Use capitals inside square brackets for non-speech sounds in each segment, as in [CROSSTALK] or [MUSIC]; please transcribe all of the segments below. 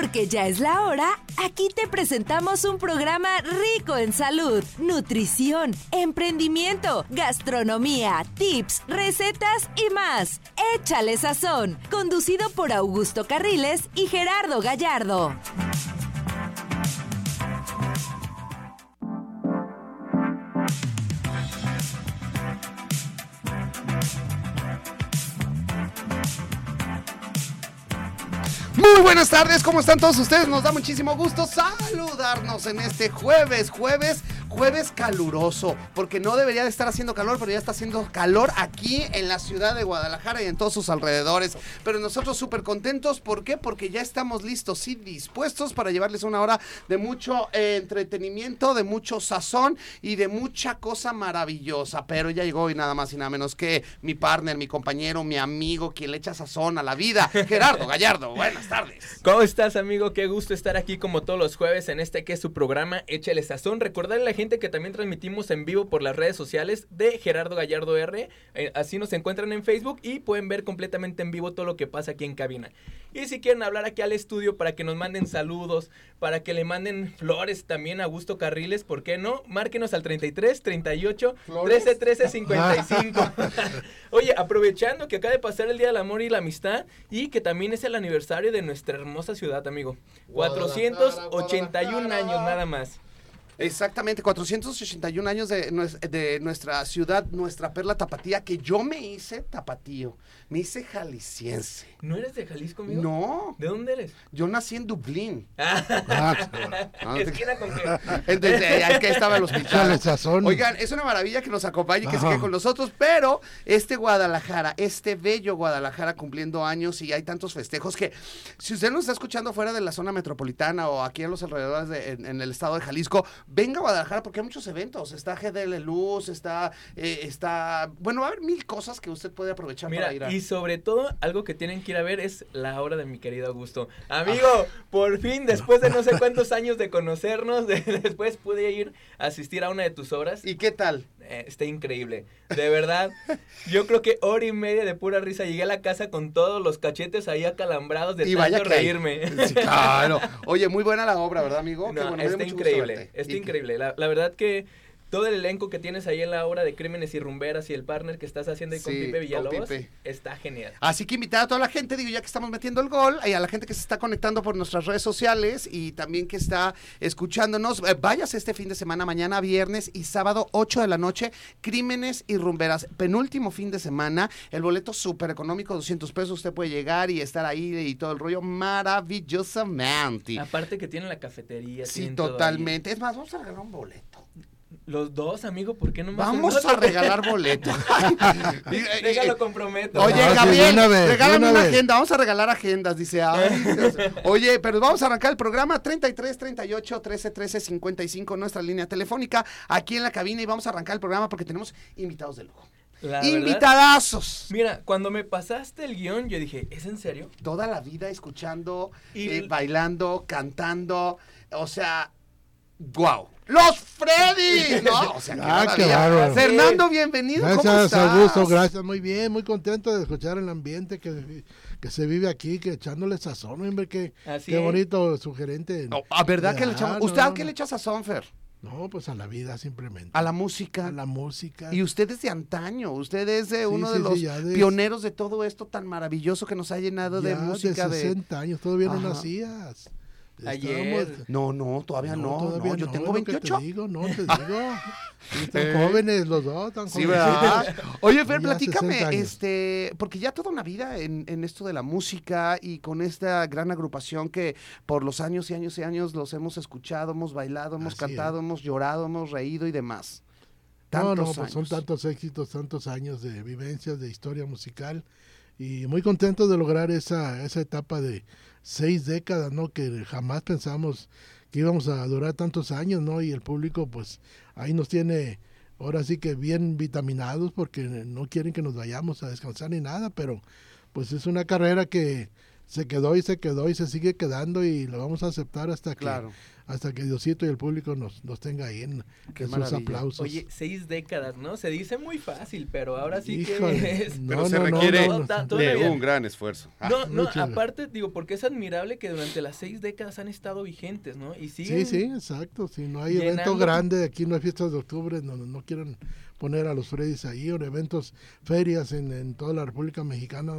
Porque ya es la hora, aquí te presentamos un programa rico en salud, nutrición, emprendimiento, gastronomía, tips, recetas y más. Échale sazón, conducido por Augusto Carriles y Gerardo Gallardo. Muy buenas tardes, ¿cómo están todos ustedes? Nos da muchísimo gusto saludarnos en este jueves, jueves, jueves caluroso, porque no debería de estar haciendo calor, pero ya está haciendo calor aquí en la ciudad de Guadalajara y en todos sus alrededores. Pero nosotros súper contentos, ¿por qué? Porque ya estamos listos y dispuestos para llevarles una hora de mucho eh, entretenimiento, de mucho sazón y de mucha cosa maravillosa. Pero ya llegó y nada más y nada menos que mi partner, mi compañero, mi amigo, quien le echa sazón a la vida, [LAUGHS] Gerardo Gallardo. Buenas tardes. ¿Cómo estás, amigo? Qué gusto estar aquí como todos los jueves en este que es su programa Échale Sazón. Recordarle a la gente que también transmitimos en vivo por las redes sociales de Gerardo Gallardo R. Eh, así nos encuentran en Facebook y pueden ver completamente en vivo todo lo que pasa aquí en cabina. Y si quieren hablar aquí al estudio para que nos manden saludos, para que le manden flores también a Augusto Carriles, ¿por qué no? Márquenos al 33 38 13 13 55. Oye, aprovechando que acaba de pasar el Día del Amor y la Amistad y que también es el aniversario de nuestra hermosa ciudad, amigo. 481 años nada más. Exactamente, 481 años de, nues- de nuestra ciudad, nuestra perla tapatía, que yo me hice tapatío, me hice jalisciense. ¿No eres de Jalisco, amigo? No, ¿De dónde eres? yo nací en Dublín. Ah, no te- [LAUGHS] Esquina con qué. [LAUGHS] Entonces, ahí que estaba el hospital. Oigan, es una maravilla que nos acompañe y que se quede con nosotros, pero este Guadalajara, este bello Guadalajara cumpliendo años y hay tantos festejos que si usted nos está escuchando fuera de la zona metropolitana o aquí en los alrededores de, en, en el estado de Jalisco, venga a Guadalajara porque hay muchos eventos. Está GDL Luz, está, eh, está, bueno, va a haber mil cosas que usted puede aprovechar Mira, para ir a... y sobre todo, algo que tienen que ir a ver es la obra de mi querido Augusto. Amigo, por fin, después de no sé cuántos años de conocernos, [LAUGHS] de- después pude ir a asistir a una de tus obras. ¿Y qué tal? Eh, está increíble. De verdad, yo creo que hora y media de pura risa. Llegué a la casa con todos los cachetes ahí acalambrados de y tanto vaya que reírme. Sí, claro. Oye, muy buena la obra, ¿verdad, amigo? Qué No, bueno, está increíble, está increíble. La, la verdad que todo el elenco que tienes ahí en la obra de Crímenes y Rumberas y el partner que estás haciendo ahí con Sí, Pipe con Villalobos Pipe. está genial. Así que invitar a toda la gente, digo, ya que estamos metiendo el gol, y a la gente que se está conectando por nuestras redes sociales y también que está escuchándonos, eh, váyase este fin de semana, mañana viernes y sábado 8 de la noche, Crímenes y Rumberas, penúltimo fin de semana, el boleto súper económico, 200 pesos, usted puede llegar y estar ahí y todo el rollo maravillosamente. Aparte que tienen la cafetería. Sí, totalmente. Es más, vamos a regalar un boleto. Los dos, amigo, ¿por qué no más? Vamos a regalar boleto. [LAUGHS] [LAUGHS] Y- y- Déjalo, comprometo. Oye, Gabriel, de una vez, regálame una, agenda. Vamos a regalar agendas, dice. Ay. [LAUGHS] Oye, pero vamos a arrancar el programa 33 38 13 13 55, nuestra línea telefónica, aquí en la cabina. Y vamos a arrancar el programa porque tenemos invitados de lujo. La verdad, Invitadazos. Mira, cuando me pasaste el guion, yo dije, ¿es en serio? Toda la vida escuchando, Y- eh, bailando, cantando. O sea, wow. ¡Los Freddy! [LAUGHS] ¿No? O sea, qué Ah, qué bárbaro. Fernando, bienvenido. ¿Cómo Gracias, estás? Augusto, gracias, muy bien, muy contento de escuchar el ambiente que, que se vive aquí, que echándole sazón, hombre, qué, Así qué bonito sugerente. No, ¿A verdad que le Ah, echamos? no, ¿Usted a no, qué le echa sazón, Fer? No, pues a la vida simplemente. A la música. A la música. Y usted es de antaño, usted es de Sí, uno de sí, los sí, de- pioneros de todo esto tan maravilloso que nos ha llenado de música de de... 60 años, todavía Ajá. no nacías. Ayer. Estábamos- No, no, todavía no, no, todavía yo no, tengo lo que 28. Te digo, no, te [LAUGHS] digo. Están jóvenes los dos, tan Sí, jóvenes. ¿verdad? [LAUGHS] Oye, Fer, Ya 60 platícame, este, porque ya toda una vida en, en esto de la música y con esta gran agrupación que por los años y años y años los hemos escuchado, hemos bailado, hemos Así cantado, hemos llorado, hemos reído y demás. No, no, pues son tantos éxitos, tantos años de vivencias, de historia musical y muy contento de lograr esa, esa etapa de seis décadas, ¿no? Que jamás pensamos que íbamos a durar tantos años, ¿no? Y el público, pues ahí nos tiene ahora sí que bien vitaminados porque no quieren que nos vayamos a descansar ni nada, pero pues es una carrera que se quedó y se quedó y se sigue quedando y lo vamos a aceptar hasta que Claro. Hasta que Diosito y el público nos, nos tenga ahí en, Qué en sus maravilla. aplausos. Oye, seis décadas, ¿no? Se dice muy fácil, pero ahora sí Híjole, que es... no, Pero se no, requiere no, no, Ta- no. todavía- de un gran esfuerzo. Ah, No, no, mucho. aparte, digo, porque es admirable que durante las seis décadas han estado vigentes, ¿no? Y siguen... Sí, sí, exacto. Si no hay llenando- evento grande, aquí no hay fiestas de octubre, no, no quieren poner a los Freddys ahí, o en eventos, ferias en, en toda la República Mexicana,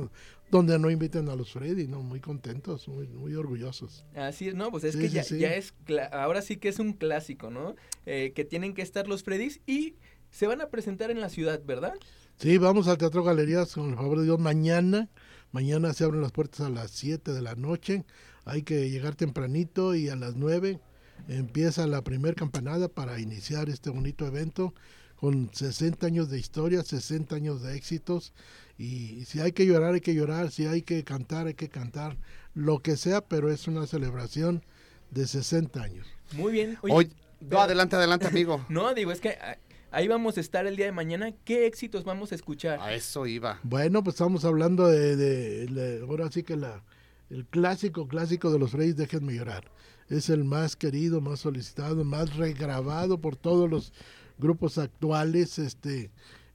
donde no inviten a los Freddy, ¿no? Muy contentos, muy, muy orgullosos. Así es, no, pues es Sí, que sí, ya, sí. ya es, ahora sí que es un clásico, ¿no? Eh, que tienen que estar los Freddys y se van a presentar en la ciudad, ¿verdad? Sí, vamos al Teatro Galerías, con el favor de Dios, mañana. Mañana se abren las puertas a las 7 de la noche. Hay que llegar tempranito y a las 9 empieza la primer campanada para iniciar este bonito evento con 60 años de historia, 60 años de éxitos. Y si hay que llorar, hay que llorar. Si hay que cantar, hay que cantar. Lo que sea, pero es una celebración de 60 años. Muy bien. Oye, Oye, no, pero- adelante, adelante, amigo. [LAUGHS] No, digo, es que ah, ahí vamos a estar el día de mañana. ¿Qué éxitos vamos a escuchar? A eso iba. Bueno, pues estamos hablando de, de- de- ahora sí que la, el clásico, clásico de los Reyes, déjenme llorar. Es el más querido, más solicitado, más regrabado por todos los grupos actuales, este,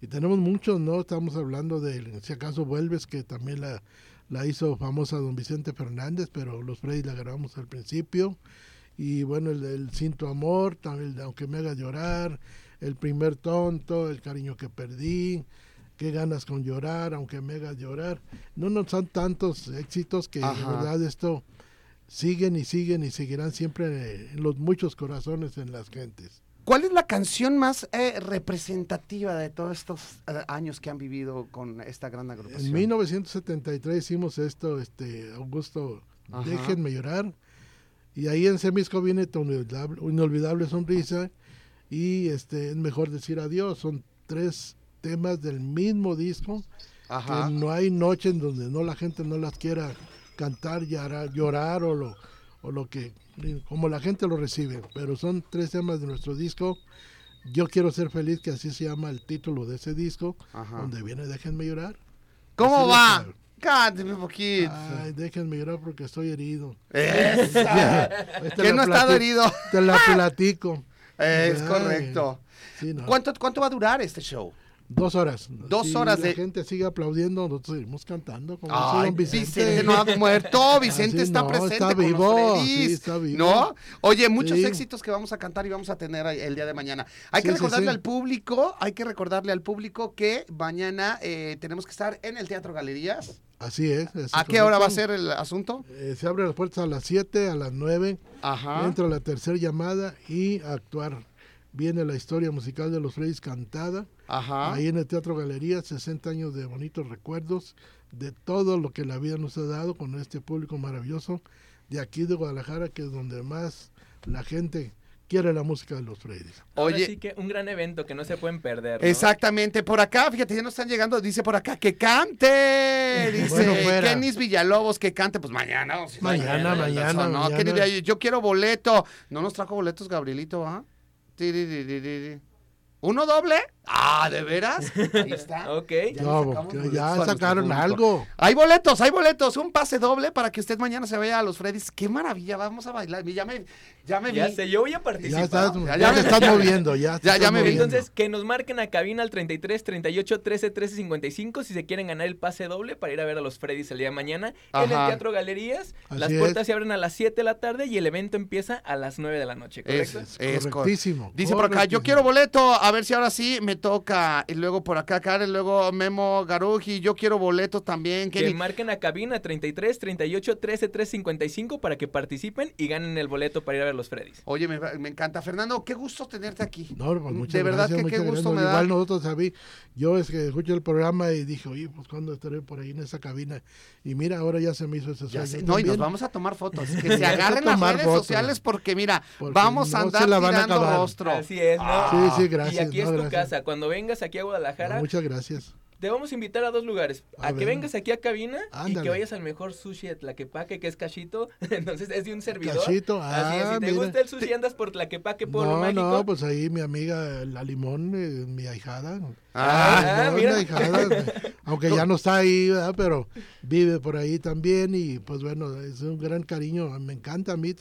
y tenemos muchos, ¿no? Estamos hablando de, si acaso vuelves, que también la, la hizo famosa don Vicente Fernández, pero los Reyes la grabamos al principio. Y bueno, el, tu amor, también aunque me haga llorar, el primer tonto, el cariño que perdí, qué ganas con llorar, aunque me hagas llorar. No, no son tantos éxitos que de verdad esto siguen y siguen y seguirán siempre en los muchos corazones en las gentes. ¿Cuál es la canción más eh, representativa de todos estos eh, años que han vivido con esta gran agrupación? En 1973 hicimos esto, este Augusto, Ajá. déjenme llorar. Y ahí en Semisco viene tu inolvidable, inolvidable sonrisa y este es mejor decir adiós. Son tres temas del mismo disco Ajá. que no hay noche en donde no la gente no las quiera cantar, llorar, llorar o lo, o lo que, como la gente lo recibe. Pero son tres temas de nuestro disco. Yo quiero ser feliz, que así se llama el título de ese disco, Ajá. donde viene Déjenme llorar. ¿Cómo va? Cánteme un poquito. Ay, déjenme llorar porque estoy herido. Esa. [LAUGHS] [LAUGHS] ¿Quién no ha estado herido? Te la [LAUGHS] platico. Es Ay, correcto. sí, no. ¿Cuánto, ¿Cuánto va a durar este show? Dos horas. Dos Si horas la de- gente sigue aplaudiendo, nosotros seguimos cantando. Como Ay, Vicente. Vicente. no ha muerto, [LAUGHS] Vicente Así está no, presente está con vivo, sí, está vivo. ¿No? Oye, muchos Sí. éxitos que vamos a cantar y vamos a tener el día de mañana. Hay que Sí, recordarle al público, hay que recordarle al público que mañana eh, tenemos que estar en el Teatro Galerías. Así es. ¿A qué hora va a ser el asunto? Eh, se abren las puertas a las 7, a las 9. Ajá. Entra la tercera llamada y a actuar. Viene la historia musical de los Reyes cantada. Ajá. Ahí en el Teatro Galería, 60 años de bonitos recuerdos de todo lo que la vida nos ha dado con este público maravilloso de aquí de Guadalajara, que es donde más la gente quiere la música de los Freddys. Ahora Oye. sí que un gran evento que no se pueden perder. ¿no? Exactamente, por acá, fíjate, ya nos están llegando, dice por acá, que cante, dice Bueno. Kenis Villalobos, que cante, pues mañana. si Mañana, mañana, no, mañana. Kenis Villalobos, yo quiero boleto, no nos trajo boletos Gabrielito, ¿ah? ¿Uno doble? Ah, ¿de veras? Ahí está. [LAUGHS] Ok. Ya No, ya sacaron algo. Hay boletos, hay boletos, un pase doble para que usted mañana se vaya a los Freddys. Qué maravilla, vamos a bailar. Ya me, ya me Ya vi. sé, yo voy a Ya participar. estás, Ya- ya, ya te me- estás ya- moviendo, ya. ya- me vi. Entonces, que nos marquen a cabina al 33 38 13 13 55 si se quieren ganar el pase doble para ir a ver a los Freddys el día de mañana en el. Teatro Galerías. Así Las es. puertas se abren a las 7 de la tarde y el evento empieza a las 9 de la noche, Es, ¿correcto? es cor- correctísimo. Dice por acá, yo quiero boleto, a ver si ahora sí me toca. Y luego por acá, Karen, luego Memo Garuji, yo quiero boleto también. Que Kenny. marquen a cabina 33 38 13 13 55 para que participen y ganen el boleto para ir a ver los Freddys. Oye, me, me encanta. Fernando, qué gusto tenerte aquí. No, pues muchas de verdad gracias, que qué gusto gracias. me da. Igual nosotros sabí, yo es que escuché el programa y dije, oye, pues cuando estaré por ahí en esa cabina. Y mira, ahora ya se me hizo ese sueño no, y nos vamos a tomar fotos. [LAUGHS] Que se a agarren las redes fotos. sociales porque, mira, Porque vamos a andar la van a tirando rostro. Así es, ¿no? Ah. Sí, sí, gracias. y aquí es tu gracias. casa. Cuando vengas aquí a Guadalajara, No, muchas gracias. Te vamos a invitar a dos lugares. A, A que vengas aquí a cabina y que vayas al mejor sushi de Tlaquepaque, que es Cachito. [LAUGHS] Entonces es de un servidor. Cachito, Así es, ah, si te mira. gusta el sushi andas por Tlaquepaque, Pueblo No, Mágico. no, pues ahí mi amiga La Limón, eh, mi ahijada, Ah, Ah, no, mira. ahijada, [LAUGHS] aunque ya no está ahí, ¿verdad? pero vive por ahí también y pues bueno, es un gran cariño. Me encanta a mí.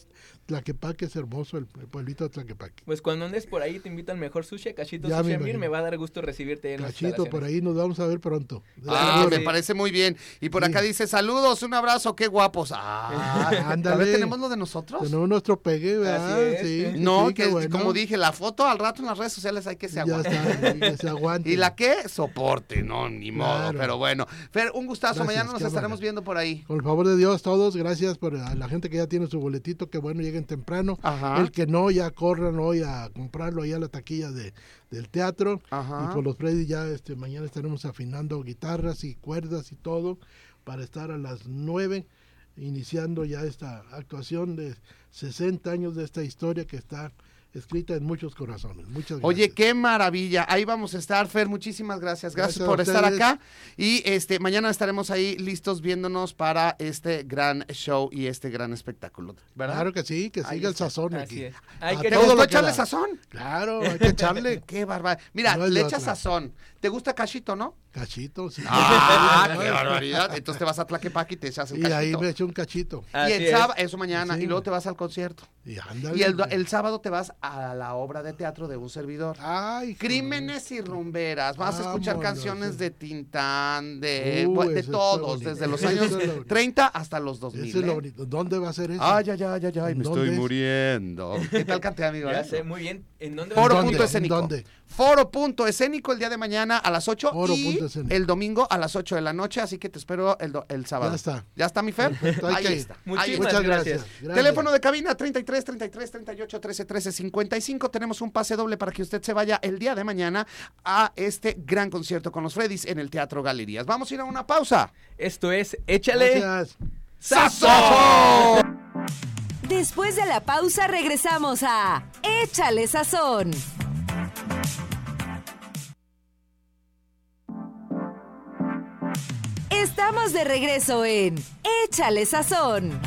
Tlaquepaque es hermoso, el, el pueblito de Tlaquepaque. Pues cuando andes por ahí te invito al mejor sushi, a Cachito Ya Sushi me me va a dar gusto recibirte en Cachito, por ahí nos vamos a ver pronto. Ah, Sí, me parece muy bien. Y por acá dice, saludos, un abrazo, qué guapos. Ah, [LAUGHS] Ándale. ¿tenemos lo de nosotros? Tenemos nuestro pegue, ¿verdad? Así es, sí, [LAUGHS] No, sí, que bueno. como dije, la foto al rato en las redes sociales hay que se Ya aguante. está, que se aguante. [LAUGHS] ¿Y la qué? Soporte, no, ni modo. Claro. Pero bueno. Fer, un gustazo. Gracias, Mañana nos estaremos viendo por ahí. Con el favor de Dios, todos, gracias por a la gente que ya tiene su boletito, que bueno, lleguen temprano. Ajá. El que no, ya corran hoy a comprarlo ahí a la taquilla de, del teatro. Ajá. Y por los Freddy ya este, mañana estaremos afinando guitarras y cuerdas y todo para estar a las 9 iniciando ya esta actuación de 60 años de esta historia que está escrita en muchos corazones. Muchas gracias. Oye, qué maravilla. Ahí vamos a estar, Fer. Muchísimas gracias. Gracias, por estar acá. Y este mañana estaremos ahí listos viéndonos para este gran show y este gran espectáculo. ¿Verdad? Claro que sí, que Ahí siga el está. sazón Así aquí. es. Hay que ¿Te todo gustó echarle da. sazón? Claro, hay que echarle [LAUGHS] Qué barbaridad. Mira, No le echas otra. sazón. ¿Te gusta cachito, no? Cachito. Sí. Ah, [LAUGHS] qué barbaridad. Entonces te vas a Tlaquepaque y te echas el Y ahí cachito. me echo un cachito. Y el es. sábado, eso mañana, Sí. y luego te vas al concierto. Y ándale. Y el, do- el sábado te vas a la obra de teatro de un servidor. Ay, Crímenes y rumberas. Vas a escuchar Vámonos, canciones sí. de Tintán, de, está todos, desde los años es lo bonito. 30 hasta los 2000. Eso es lo ¿eh? bonito. ¿Dónde va a ser eso? Ay, ay, ay, ay, ay, me ¿Dónde estoy es? muriendo. ¿Qué tal canté, amigo? Ya sé muy bien. ¿En dónde Foro vas a punto ¿Dónde? escénico. ¿Dónde? Foro punto escénico el día de mañana a las 8 Foro y punto escénico. el domingo a las 8 de la noche, así que te espero el, do- el sábado. Ya está. ¿Ya está mi Fer? Perfecto, hay Ahí que ir. está. Ahí Muchísimas está. Muchas gracias. gracias. gracias. Teléfono de cabina 33 33 38 13 13 55. Tenemos un pase doble para que usted se vaya el día de mañana a este gran concierto con los Freddys en el Teatro Galerías. Vamos a ir a una pausa. Esto es Échale Gracias. ¡Sazón! Después de la pausa regresamos a Échale Sazón. Estamos de regreso en Échale Sazón.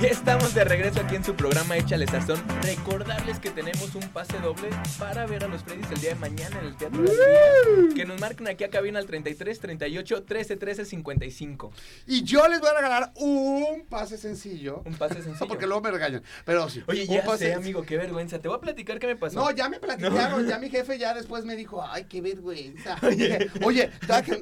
Ya estamos de regreso aquí en su programa Échale Sazón. Recordarles que tenemos un pase doble para ver a los Freddys el día de mañana en el Teatro Galerías. Que nos marquen aquí a cabina al 33 38 13 13 55. Y yo les voy a regalar un pase sencillo. Un pase sencillo. [LAUGHS] Porque luego me regañan. Pero sí. Oye, un ya pase sé, amigo, qué vergüenza. Te voy a platicar qué me pasó. No, ya me platicaron, ya mi jefe ya después me dijo, ay, qué vergüenza. [LAUGHS] Oye, ¿sabes qué?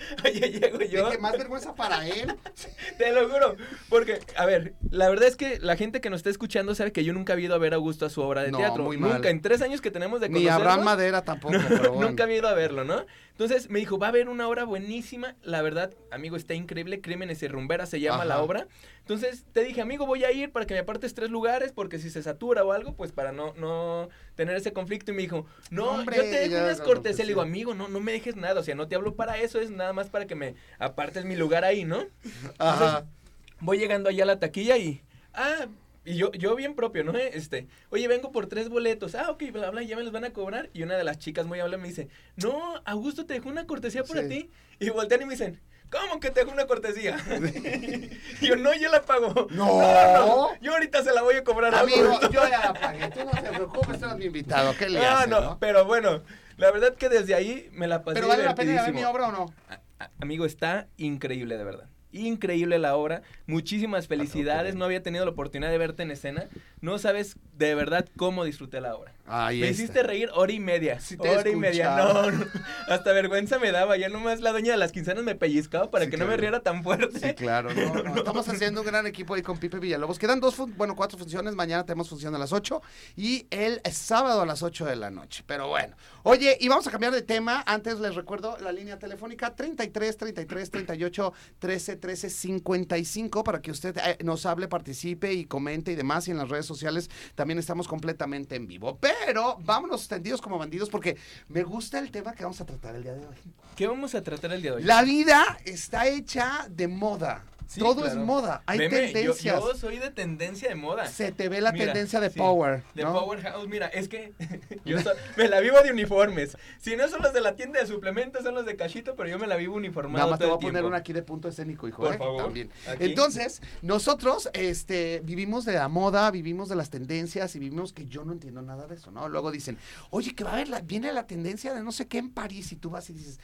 [LAUGHS] Oye, llego yo. Dije, más vergüenza para él. [LAUGHS] Te lo juro. Porque, a ver, la verdad es que la gente que nos está escuchando sabe que yo nunca he ido a ver a Augusto a su obra de No, teatro. muy nunca. mal. En tres años que tenemos de Ni conocernos. Abraham Madera tampoco, [LAUGHS] pero bueno. Nunca había ido a verlo, ¿no? Entonces me dijo, va a haber una obra buenísima. La verdad, amigo, está increíble. Crímenes y Rumberas se llama Ajá. la obra. Entonces te dije, amigo, voy a ir para que me apartes tres lugares, porque si se satura o algo, pues para no, no tener ese conflicto. Y me dijo, no, Hombre, yo te dejo ya, unas cortesías. pues, Le digo, amigo, no, no me dejes nada. O sea, no te hablo para eso, es nada más para que me apartes mi lugar ahí, ¿no? Ajá. Voy llegando allá a la taquilla y. Ah, y yo, yo bien propio, ¿no? Este, oye, vengo por tres boletos. Ah, ok, bla, bla, ya me los van a cobrar. Y una de las chicas muy amable me dice, no, Augusto, te dejó una cortesía para Sí. ti. Y voltean y me dicen, ¿cómo que te dejó una cortesía? y [LAUGHS] yo, no, yo la pago. [LAUGHS] No. yo ahorita se la voy a cobrar a Amigo, Augusto". yo ya la pagué. Tú no te preocupes, eres mi invitado. ¿Qué le Ah, no, no? pero bueno, la verdad que desde ahí me la pasé Pero vale la pena ir a ver mi obra o no? A- a- Amigo, está increíble, de verdad. Increíble la obra. Muchísimas felicidades. No había tenido la oportunidad de verte en escena. No sabes de verdad cómo disfruté la obra. Ahí me está. hiciste reír hora y media. Sí te hora y media. No, no. Hasta vergüenza me daba. Ya nomás la dueña de las quincenas me pellizcaba para Sí, que no me riera tan fuerte. Sí, claro. No, [LAUGHS] no, Estamos haciendo un gran equipo ahí con Pipe Villalobos. Quedan dos, bueno, cuatro funciones. Mañana tenemos función a las 8 y el sábado a las 8 de la noche. Pero bueno. Oye, y vamos a cambiar de tema. Antes les recuerdo la línea telefónica 33 33 38 13 13 55 para que usted eh, nos hable, participe y comente y demás. Y en las redes sociales también estamos completamente en vivo. Pero vámonos tendidos como bandidos porque me gusta el tema que vamos a tratar el día de hoy. ¿Qué vamos a tratar el día de hoy? La vida está hecha de moda. Sí, Todo claro. es moda. Hay Veme, tendencias. Yo, soy de tendencia de moda. Se te ve la Mira, tendencia de sí, Power. De ¿no? Powerhouse, mira, es que [LAUGHS] yo [LAUGHS] so- me la vivo de uniformes. Si no son los de la tienda de suplementos, son los de cachito, pero yo me la vivo uniformado Nada más te voy a poner tiempo. una aquí de punto escénico, hijo. Por ¿eh? favor. También. Aquí. Entonces, nosotros este, vivimos de la moda, vivimos de las tendencias y vivimos que yo no entiendo nada de eso, ¿no? Luego dicen, oye, que va a haber la, viene la tendencia de no sé qué en París y tú vas y dices,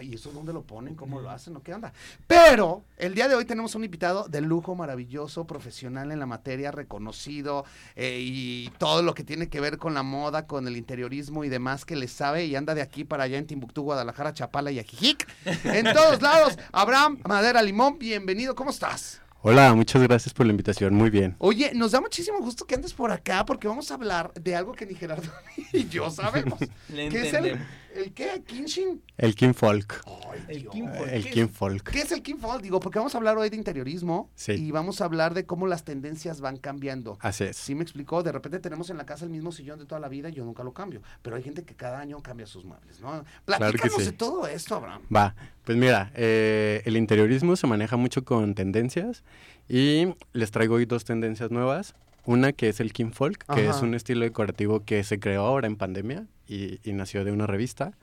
¿y eso dónde lo ponen? ¿Cómo lo hacen? ¿O qué onda? Pero el día de hoy tenemos un invitado de lujo, maravilloso, profesional en la materia, reconocido eh, y todo lo que tiene que ver con la moda, con el interiorismo y demás que le sabe y anda de aquí para allá en Timbuktu, Guadalajara, Chapala y Ajijic. En todos lados, Abraham Madera Limón, bienvenido, ¿cómo estás? Hola, muchas gracias por la invitación, muy bien. Oye, nos da muchísimo gusto que andes por acá porque vamos a hablar de algo que ni Gerardo [LAUGHS] ni yo sabemos. Le ¿Qué es el, entendemos. El qué? ¿Kinshin? El King Folk. El. King Folk. El ¿qué King es? Folk. ¿Qué es el King Fall? Digo, porque vamos a hablar hoy de interiorismo Sí. y vamos a hablar de cómo las tendencias van cambiando. Así es. Sí me explicó, de repente tenemos en la casa el mismo sillón de toda la vida y yo nunca lo cambio, pero hay gente que cada año cambia sus muebles, ¿no? Platícanos sí. de todo esto, Abraham. Va, pues mira, eh, el interiorismo se maneja mucho con tendencias y les traigo hoy dos tendencias nuevas. Una que es el King Folk, que Ajá. es un estilo decorativo que se creó ahora en pandemia y, y nació de una revista.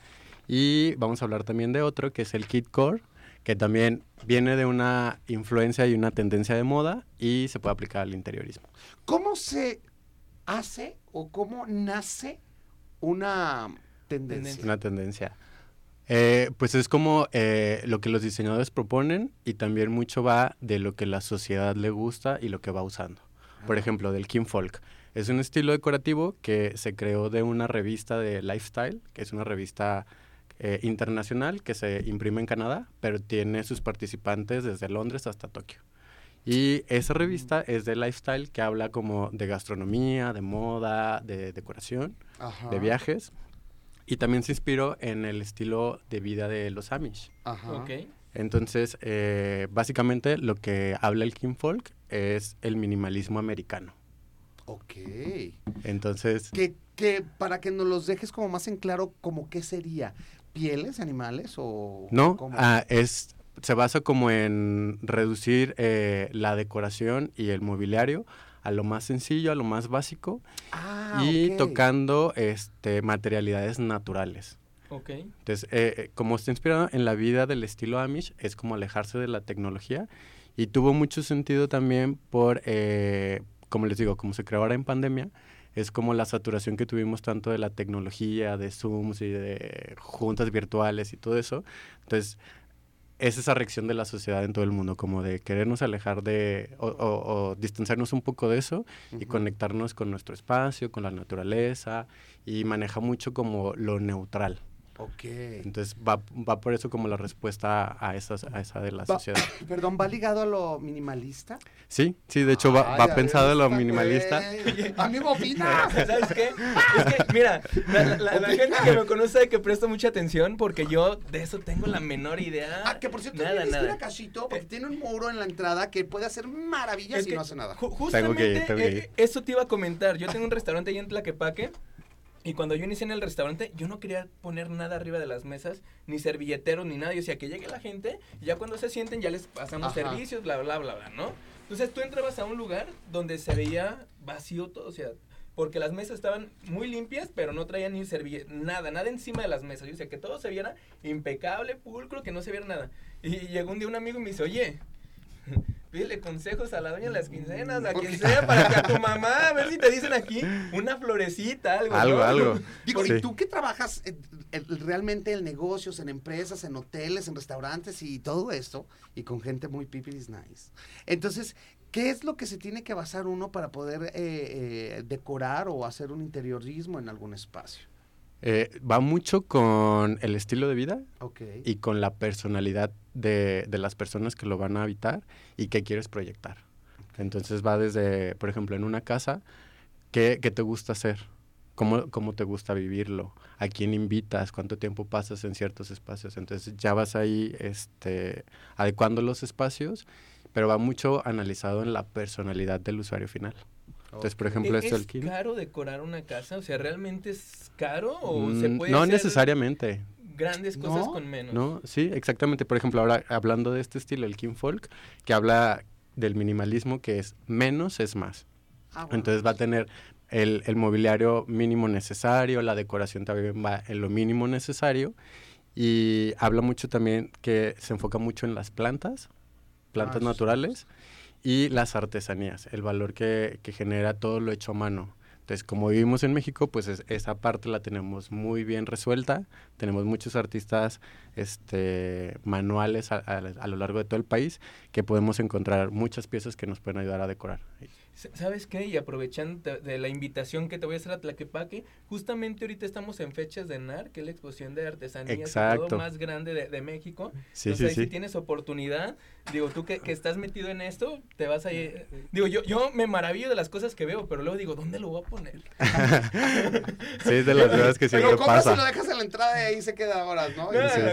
Y vamos a hablar también de otro que es el Kid Core, que también viene de una influencia y una tendencia de moda y se puede aplicar al interiorismo. ¿Cómo se hace o cómo nace una tendencia? Una tendencia. Eh, pues es como eh, lo que los diseñadores proponen y también mucho va de lo que la sociedad le gusta y lo que va usando. Por ejemplo, del King Folk. Es un estilo decorativo que se creó de una revista de lifestyle, que es una revista eh, internacional que se imprime en Canadá, pero tiene sus participantes desde Londres hasta Tokio. Y esa revista es de lifestyle que habla como de gastronomía, de moda, de decoración Ajá, de viajes y también se inspiró en el estilo de vida de los Amish. Ajá. Ok. Entonces, eh, básicamente lo que habla el King Folk es el minimalismo americano. Ok. Entonces, Que, que para que nos los dejes como más en claro, como qué sería, pieles, animales o no, ah, es se basa como en reducir eh, la decoración y el mobiliario a lo más sencillo, a lo más básico Ah, y tocando este materialidades naturales. Ok. Entonces, eh, eh, como está inspirado en la vida del estilo Amish, es como alejarse de la tecnología y tuvo mucho sentido también por, eh, como les digo, como se creó ahora en pandemia, es como la saturación que tuvimos tanto de la tecnología, de Zooms y de juntas virtuales y todo eso. Entonces, es esa reacción de la sociedad en todo el mundo, como de querernos alejar de, o, o- o distanciarnos un poco de eso y conectarnos con nuestro espacio, con la naturaleza, y maneja mucho como lo neutral. Ok. Entonces va, va por eso como la respuesta a, esas, a esa de la Va- sociedad. [LAUGHS] Perdón, ¿va ligado a lo minimalista? Sí, sí, de hecho va, Ay, va a pensado en lo minimalista. [LAUGHS] güey. Amigo, opina. [LAUGHS] ¿Sabes qué? Es que, mira, la, la- la- la gente que me conoce sabe que presto mucha atención porque yo de eso tengo la menor idea. Ah, que por cierto, nada, nada, a Cachito porque tiene un muro en la entrada que puede hacer maravillas y que no hace nada. ju- Tengo justamente que ir, tengo que eh, ir. eso te iba a comentar. Yo tengo un restaurante ahí en Tlaquepaque. Y cuando yo inicié en el restaurante, yo no quería poner nada arriba de las mesas, ni servilleteros, ni nada. Yo decía que llegue la gente y ya cuando se sienten ya les pasamos Ajá. servicios, bla, bla, bla, bla, ¿no? Entonces tú entrabas a un lugar donde se veía vacío todo, o sea, porque las mesas estaban muy limpias, pero no traían ni servilleta, nada, nada encima de las mesas. Yo decía que todo se viera impecable, pulcro, que no se viera nada. Y llegó un día un amigo y me dice, oye, pídele consejos a la doña en las quincenas, a quien sea, para que a tu [LAUGHS] mamá, a ver si te dicen aquí una florecita, algo. Algo, ¿no? algo. Digo, Sí. y tú que trabajas eh, el- realmente en negocios, en empresas, en hoteles, en restaurantes y todo esto, y con gente muy pipiris nice. Entonces, ¿qué es lo que se tiene que basar uno para poder eh, eh, decorar o hacer un interiorismo en algún espacio? Eh, va mucho con el estilo de vida Ok. y con la personalidad de, de las personas que lo van a habitar y qué quieres proyectar. Entonces va desde, por ejemplo, en una casa, ¿qué, qué te gusta hacer? ¿Cómo, ¿Cómo te gusta vivirlo? ¿A quién invitas? ¿Cuánto tiempo pasas en ciertos espacios? Entonces ya vas ahí este, adecuando los espacios, pero va mucho analizado en la personalidad del usuario final. Entonces, por ejemplo, ¿Es esto el King. caro decorar una casa? O sea, ¿realmente es caro o se Mm, puede no hacer necesariamente. Grandes cosas ¿No? con menos. ¿No? Sí, exactamente. Por ejemplo, ahora hablando de este estilo, el King Folk, que habla del minimalismo, que es menos es más. Ah, bueno. Entonces va a tener el, el mobiliario mínimo necesario, la decoración también va en lo mínimo necesario. Y habla mucho también que se enfoca mucho en las plantas, plantas Ah, sí naturales, y las artesanías, el valor que, que genera todo lo hecho a mano. Entonces, como vivimos en México, pues es- esa parte la tenemos muy bien resuelta. Tenemos muchos artistas este, manuales a, a- a lo largo de todo el país que podemos encontrar muchas piezas que nos pueden ayudar a decorar. ¿Sabes qué? Y aprovechando de, la invitación que te voy a hacer a Tlaquepaque, justamente ahorita estamos en fechas de NAR, que es la exposición de artesanías todo más grande de, de México. Sí, Entonces, sí, ahí si sí. tienes oportunidad, digo, tú que, que estás metido en esto, te vas a ir. Digo, yo, yo me maravillo de las cosas que veo, pero luego digo, ¿dónde lo voy a poner? [LAUGHS] Sí, es de las cosas que Pero siempre compras y lo pasa. dejas en la entrada y ahí se queda horas, ¿no?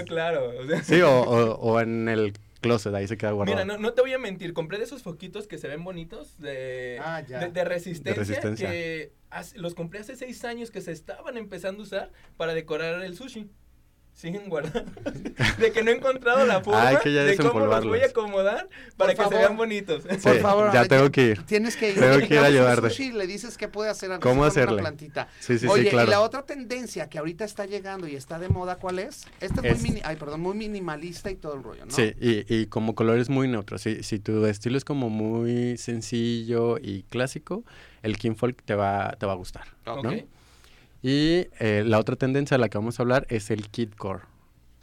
Claro. o sea, Sí, o, o- o en el closet, ahí se queda guardado. Mira, no, no te voy a mentir, compré de esos foquitos que se ven bonitos de, Ah, ya. de, de resistencia, De resistencia. que hace- los compré hace seis años que se estaban empezando a usar para decorar el sushi. Siguen guardados. [LAUGHS] de que no he encontrado la forma Hay que ya de cómo los voy a acomodar para que favor. se vean bonitos. Sí, Por favor, ya tengo que ir. Tienes que ir. Tengo que ir a ayudarte. sushi y le dices qué puede hacer ¿Cómo hacerle? Una plantita. Sí, sí, Oye, sí, claro. y la otra tendencia que ahorita está llegando y está de moda, ¿cuál es? Esta es, Es- muy mini- ay, perdón, muy minimalista y todo el rollo, ¿no? Sí, y, y como colores muy neutros. Si, si tu estilo es como muy sencillo y clásico, el King Folk te va, te va a gustar. Y eh, la otra tendencia de la que vamos a hablar es el kidcore,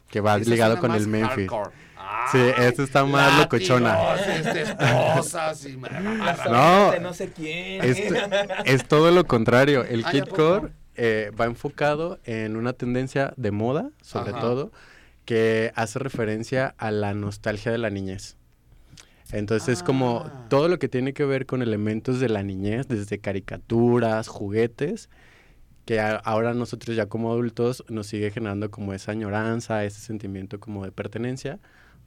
que va Esa ligado con el Memphis. hardcore. Sí, Ay, esta está más locochona. este, esposas y No. no sé quién. Es, es todo lo contrario. El Ay, ¿a kidcore eh, va enfocado en una tendencia de moda, sobre Ajá. todo, que hace referencia a la nostalgia de la niñez. Entonces es como Ah. todo lo que tiene que ver con elementos de la niñez, desde caricaturas, juguetes, que ahora nosotros ya como adultos nos sigue generando como esa añoranza, ese sentimiento como de pertenencia,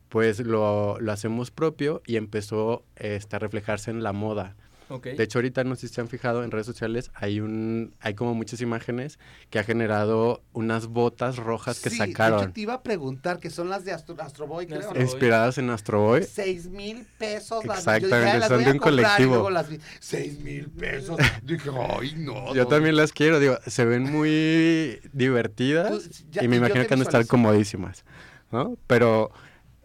pues lo, lo hacemos propio y empezó este, a reflejarse en la moda. De hecho, ahorita no sé si se han fijado en redes sociales, hay un, hay como muchas imágenes que ha generado unas botas rojas que Sí, de hecho, sacaron, te iba a preguntar que son las de Astro, Astro Boy, creo. Astro. Boy. inspiradas en Astro Boy. Seis mil pesos. las- Exactamente, yo dije, "Ay, las son voy de un comprar", y colectivo. las Seis mil pesos. [LAUGHS] Dije, ay, no. [LAUGHS] Yo no". también las quiero, digo, se ven muy [LAUGHS] divertidas Pues, ya- y me imagino que han de estar comodísimas, ¿no? Pero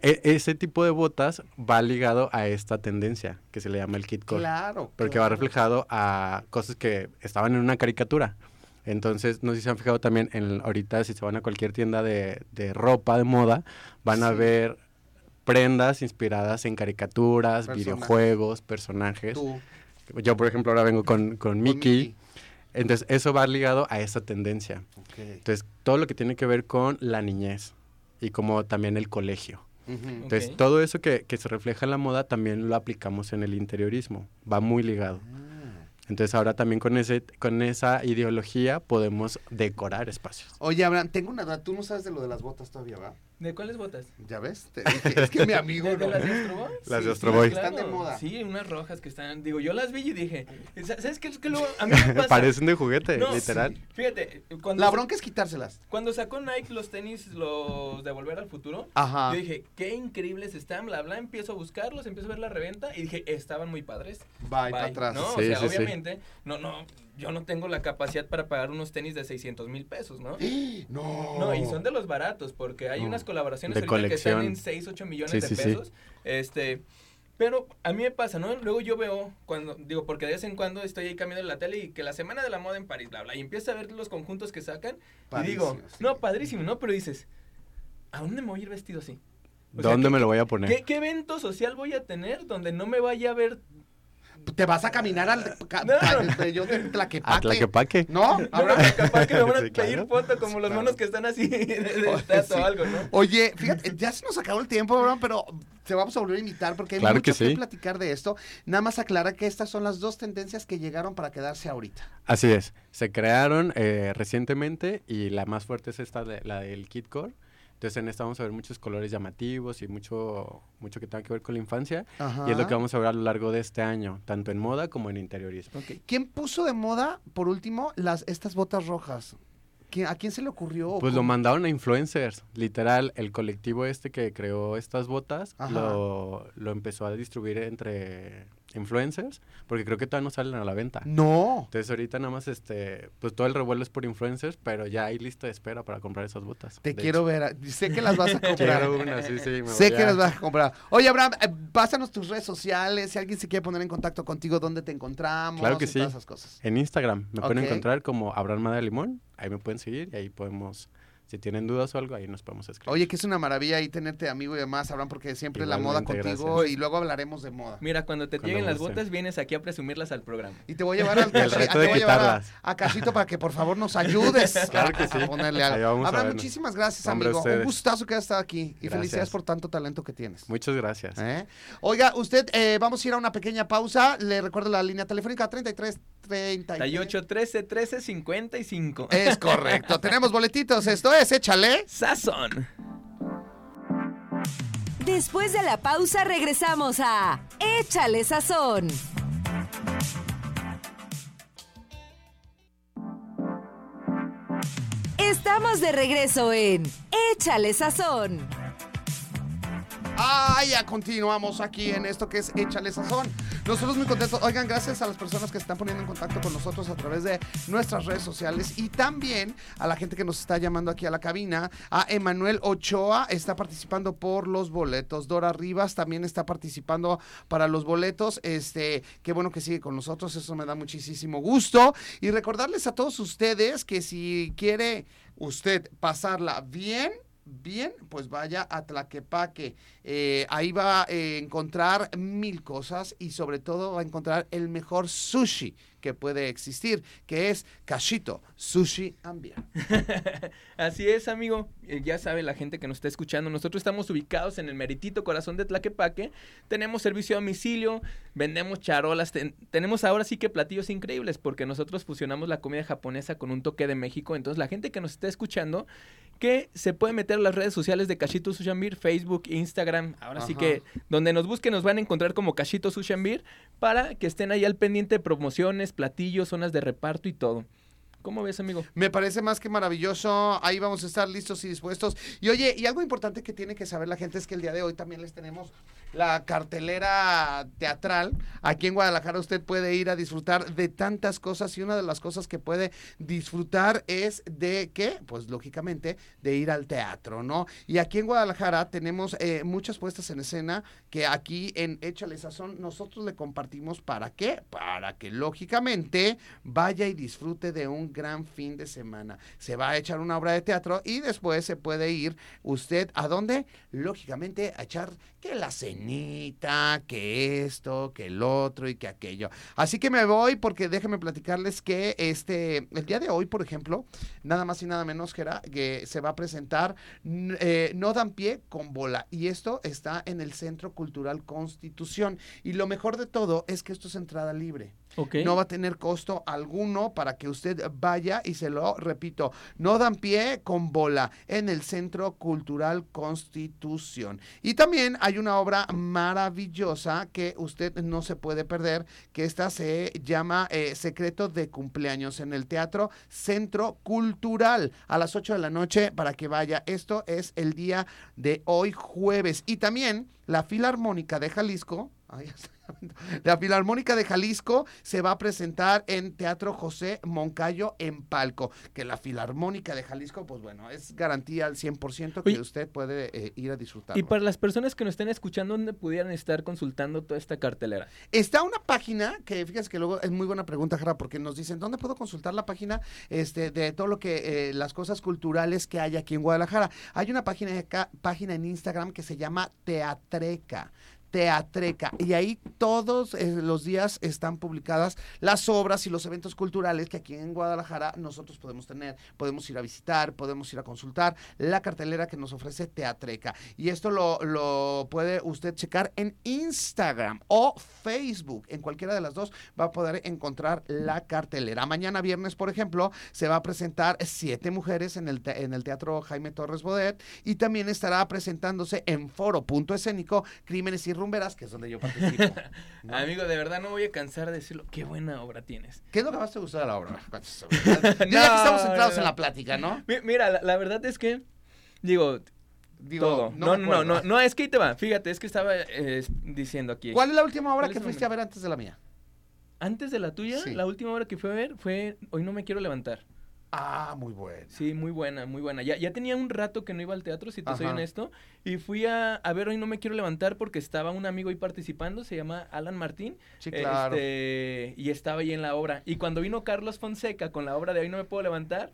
e- ese tipo de botas va ligado a esta tendencia que se le llama el kidcore. Claro. porque va claro. reflejado a cosas que estaban en una caricatura. Entonces, no sé si se han fijado también, en, ahorita si se van a cualquier tienda de, de ropa de moda, van a ver prendas inspiradas en caricaturas, Personajes. videojuegos, personajes. Tú, Yo, por ejemplo, ahora vengo con, con Mickey. Entonces, eso va ligado a esa tendencia. Entonces, todo lo que tiene que ver con la niñez y como también el colegio. Entonces, todo eso que, que se refleja en la moda también lo aplicamos en el interiorismo. Va muy ligado. Ah. Entonces ahora también con ese con esa ideología podemos decorar espacios. Oye, Abraham, tengo una duda. Tú no sabes de lo de las botas todavía, ¿va? ¿De cuáles botas? ¿Ya ves? Te dije, es que mi [LAUGHS] amigo ¿De, no. las de Astro Boy? Las de Sí, Astro sí, Boy. Están de moda. Sí, unas rojas que están. Digo, yo las vi y dije, "Sa- ¿sabes qué? Es que luego a mí me [LAUGHS] pasa. Parecen de juguete, No, literal. sí. Fíjate, cuando, La bronca es quitárselas. cuando sacó Nike los tenis, los de Volver al Futuro, Ajá. yo dije, qué increíbles están, bla, bla. Empiezo a buscarlos, empiezo a ver la reventa y dije, estaban muy padres. Bye, para atrás. ¿no? Sí, o sea, sí, sí. obviamente, no, no, yo no tengo la capacidad para pagar unos tenis de 600 mil pesos, ¿no? [GASPS] No. No, y son de los baratos, porque hay No. unas colaboraciones De ahorita que están en 6, 8 millones Sí, de sí, sí. pesos. Este, pero a mí me pasa, ¿no? Luego yo veo, cuando, digo, porque de vez en cuando estoy ahí cambiando la tele y que la semana de la moda en París, bla, bla, y empiezo a ver los conjuntos que sacan y digo, sí. no, padrísimo, ¿no? Pero dices, ¿a dónde me voy a ir vestido así? O ¿Dónde ¿qué- me lo voy a poner? ¿Qué, ¿Qué evento social voy a tener donde no me vaya a ver? Te vas a caminar al ca- No. ca- yo de Tlaquepaque. A Tlaquepaque. ¿No? Ahora- no, capaz que me van a Sí, pedir claro. foto como los Claro. monos que están así de, estatua o algo, ¿no? Oye, fíjate, ya se nos acabó el tiempo, pero te vamos a volver a invitar porque hay Claro mucho que sí. platicar de esto. Nada más aclara que estas son las dos tendencias que llegaron para quedarse ahorita. Así es. Se crearon eh, recientemente y la más fuerte es esta, de, la del kidcore. Entonces en esta vamos a ver muchos colores llamativos y mucho, mucho que tenga que ver con la infancia. Ajá. Y es lo que vamos a ver a lo largo de este año, tanto en moda como en interiorismo. ¿Quién puso de moda, por último, las estas botas rojas? ¿Qué- ¿A quién se le ocurrió? Pues lo mandaron a influencers. Literal, el colectivo este que creó estas botas lo, lo empezó a distribuir entre influencers, porque creo que todavía no salen a la venta. No. Entonces ahorita nada más este, pues todo el revuelo es por influencers, pero ya hay lista de espera para comprar esas botas. Te quiero hecho. ver. Sé que las vas a [LAUGHS] comprar. Una, sí, sí. me Sé voy que a- las vas a comprar. Oye, Abraham, eh, pásanos tus redes sociales. Si alguien se quiere poner en contacto contigo, ¿dónde te encontramos? Claro que y sí. todas esas cosas. En Instagram me pueden Ok. encontrar como Abraham Mada Limón. Ahí me pueden seguir y ahí podemos, si tienen dudas o algo, ahí nos podemos escribir. Oye, que es una maravilla ahí tenerte amigo y demás, Abraham, porque siempre la moda Igualmente, contigo gracias. y luego hablaremos de moda. Mira, cuando te Cuando lleguen las botas, vienes aquí a presumirlas al programa. Y te voy a llevar al [LAUGHS] voy a llevar a, Casito para que por favor nos ayudes [LAUGHS] Claro a, que sí. a ponerle algo. Abraham, muchísimas gracias, Hombre, amigo. Un gustazo que hayas estado aquí y Gracias. felicidades por tanto talento que tienes. Muchas gracias. ¿Eh? Oiga, usted, eh, vamos a ir a una pequeña pausa. Le recuerdo la línea telefónica 33 30 38, 13, 13, 55. Es correcto. [LAUGHS] Tenemos boletitos. Esto es, échale. Sazón. Después de la pausa regresamos a Échale Sazón. Estamos de regreso en Échale Sazón. Ah, ya continuamos aquí en esto que es Échale Sazón. Nosotros muy contentos. Oigan, gracias a las personas que se están poniendo en contacto con nosotros a través de nuestras redes sociales y también a la gente que nos está llamando aquí a la cabina. A Emanuel Ochoa está participando por los boletos. Dora Rivas también está participando para los boletos. Este, qué bueno que sigue con nosotros. Eso me da muchísimo gusto. Y recordarles a todos ustedes que si quiere usted pasarla bien, bien, pues vaya a Tlaquepaque. Eh, ahí va a encontrar mil cosas y sobre todo va a encontrar el mejor sushi que puede existir, que es Cachito Sushi Ambia. [LAUGHS] Así es, amigo. Eh, ya sabe la gente que nos está escuchando. Nosotros estamos ubicados en el meritito corazón de Tlaquepaque. Tenemos servicio a domicilio, vendemos charolas. ten- tenemos ahora sí que platillos increíbles porque nosotros fusionamos la comida japonesa con un toque de México. Entonces, la gente que nos está escuchando, que se puede meter a las redes sociales de Cachito Sushambir, Facebook, Instagram. Ahora sí que donde nos busquen nos van a encontrar como Cachito Sushambir para que estén ahí al pendiente de promociones, platillos, zonas de reparto y todo. ¿Cómo ves, amigo? Me parece más que maravilloso. Ahí vamos a estar listos y dispuestos. Y oye, y algo importante que tiene que saber la gente es que el día de hoy también les tenemos la cartelera teatral. Aquí en Guadalajara usted puede ir a disfrutar de tantas cosas y una de las cosas que puede disfrutar es de qué? Pues lógicamente de ir al teatro, ¿no? Y aquí en Guadalajara tenemos eh, muchas puestas en escena que aquí en Échale Sazón nosotros le compartimos para qué? Para que lógicamente vaya y disfrute de un gran fin de semana. Se va a echar una obra de teatro y después se puede ir usted a dónde? Lógicamente a echar que la cenita, que esto, que el otro y que aquello. Así que me voy porque déjenme platicarles que este el día de hoy, por ejemplo, nada más y nada menos que, se va a presentar eh, No dan pie con bola y esto está en el Centro Cultural Constitución y lo mejor de todo es que esto es entrada libre. No va a tener costo alguno para que usted vaya y se lo repito, no dan pie con bola en el Centro Cultural Constitución. Y también hay una obra maravillosa que usted no se puede perder, que esta se llama eh, Secreto de Cumpleaños en el Teatro Centro Cultural a las 8 de la noche para que vaya. Esto es el día de hoy jueves. Y también la Filarmónica de Jalisco. ay. La Filarmónica de Jalisco se va a presentar en Teatro José Moncayo en Palco. Que la Filarmónica de Jalisco, pues bueno, es garantía al 100% que Oye, usted puede eh, ir a disfrutar. Y para las personas que nos estén escuchando, ¿dónde pudieran estar consultando toda esta cartelera? Está una página que fíjate que luego es muy buena pregunta, Jara, porque nos dicen, ¿dónde puedo consultar la página este, de todo lo que, eh, las cosas culturales que hay aquí en Guadalajara? Hay una página, página en Instagram que se llama Teatreca. Teatreca. Y ahí todos eh, los días están publicadas las obras y los eventos culturales que aquí en Guadalajara nosotros podemos tener. Podemos ir a visitar, podemos ir a consultar la cartelera que nos ofrece Teatreca. Y esto lo, puede usted checar en Instagram o Facebook. En cualquiera de las dos va a poder encontrar la cartelera. Mañana viernes, por ejemplo, se va a presentar Siete Mujeres en el, te- en el Teatro Jaime Torres Bodet y también estará presentándose en Foro Punto Escénico Crímenes y rumberas, que es donde yo [LAUGHS] participo. ¿no? Amigo, de verdad no voy a cansar de decirlo. Qué buena obra tienes. ¿Qué es lo que más te gustó de la obra? [LAUGHS] Cuéntanos. Ya que estamos centrados no, en no. la plática, ¿no? Mi- Mira, la, la verdad es que, digo, Digo, todo. no No, no, no, no, no, es que ahí te va. Fíjate, es que estaba eh, diciendo aquí. ¿Cuál es la última obra ¿Cuál es que fuiste a ver antes de la mía? Antes de la tuya, Sí. la última obra que fue a ver fue Hoy no me quiero levantar. Ah, muy bueno. Sí, muy buena, muy buena. Ya, ya tenía un rato que no iba al teatro, si te soy honesto. Y fui a, a ver Hoy no me quiero levantar porque estaba un amigo ahí participando, se llama Alan Martín. Sí, claro. Este, y estaba ahí en la obra. Y cuando vino Carlos Fonseca con la obra de Hoy no me puedo levantar,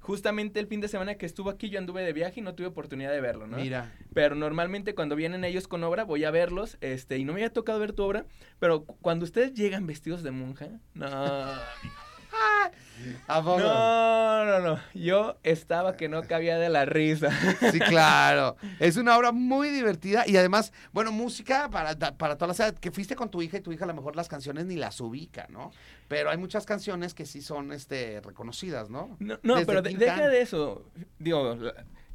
justamente el fin de semana que estuvo aquí yo anduve de viaje y no tuve oportunidad de verlo, ¿no? Mira. Pero normalmente cuando vienen ellos con obra voy a verlos, este, y no me había tocado ver tu obra, pero cu- cuando ustedes llegan vestidos de monja, no, [LAUGHS] ¿A poco? no, no, no, yo estaba que no cabía de la risa. Sí, [LAUGHS] claro. Es una obra muy divertida y además, bueno, música para, para todas las. Que fuiste con tu hija y tu hija a lo mejor las canciones ni las ubica, ¿no? Pero hay muchas canciones que sí son este, reconocidas, ¿no? No, no Desde pero de- deja de eso. Digo,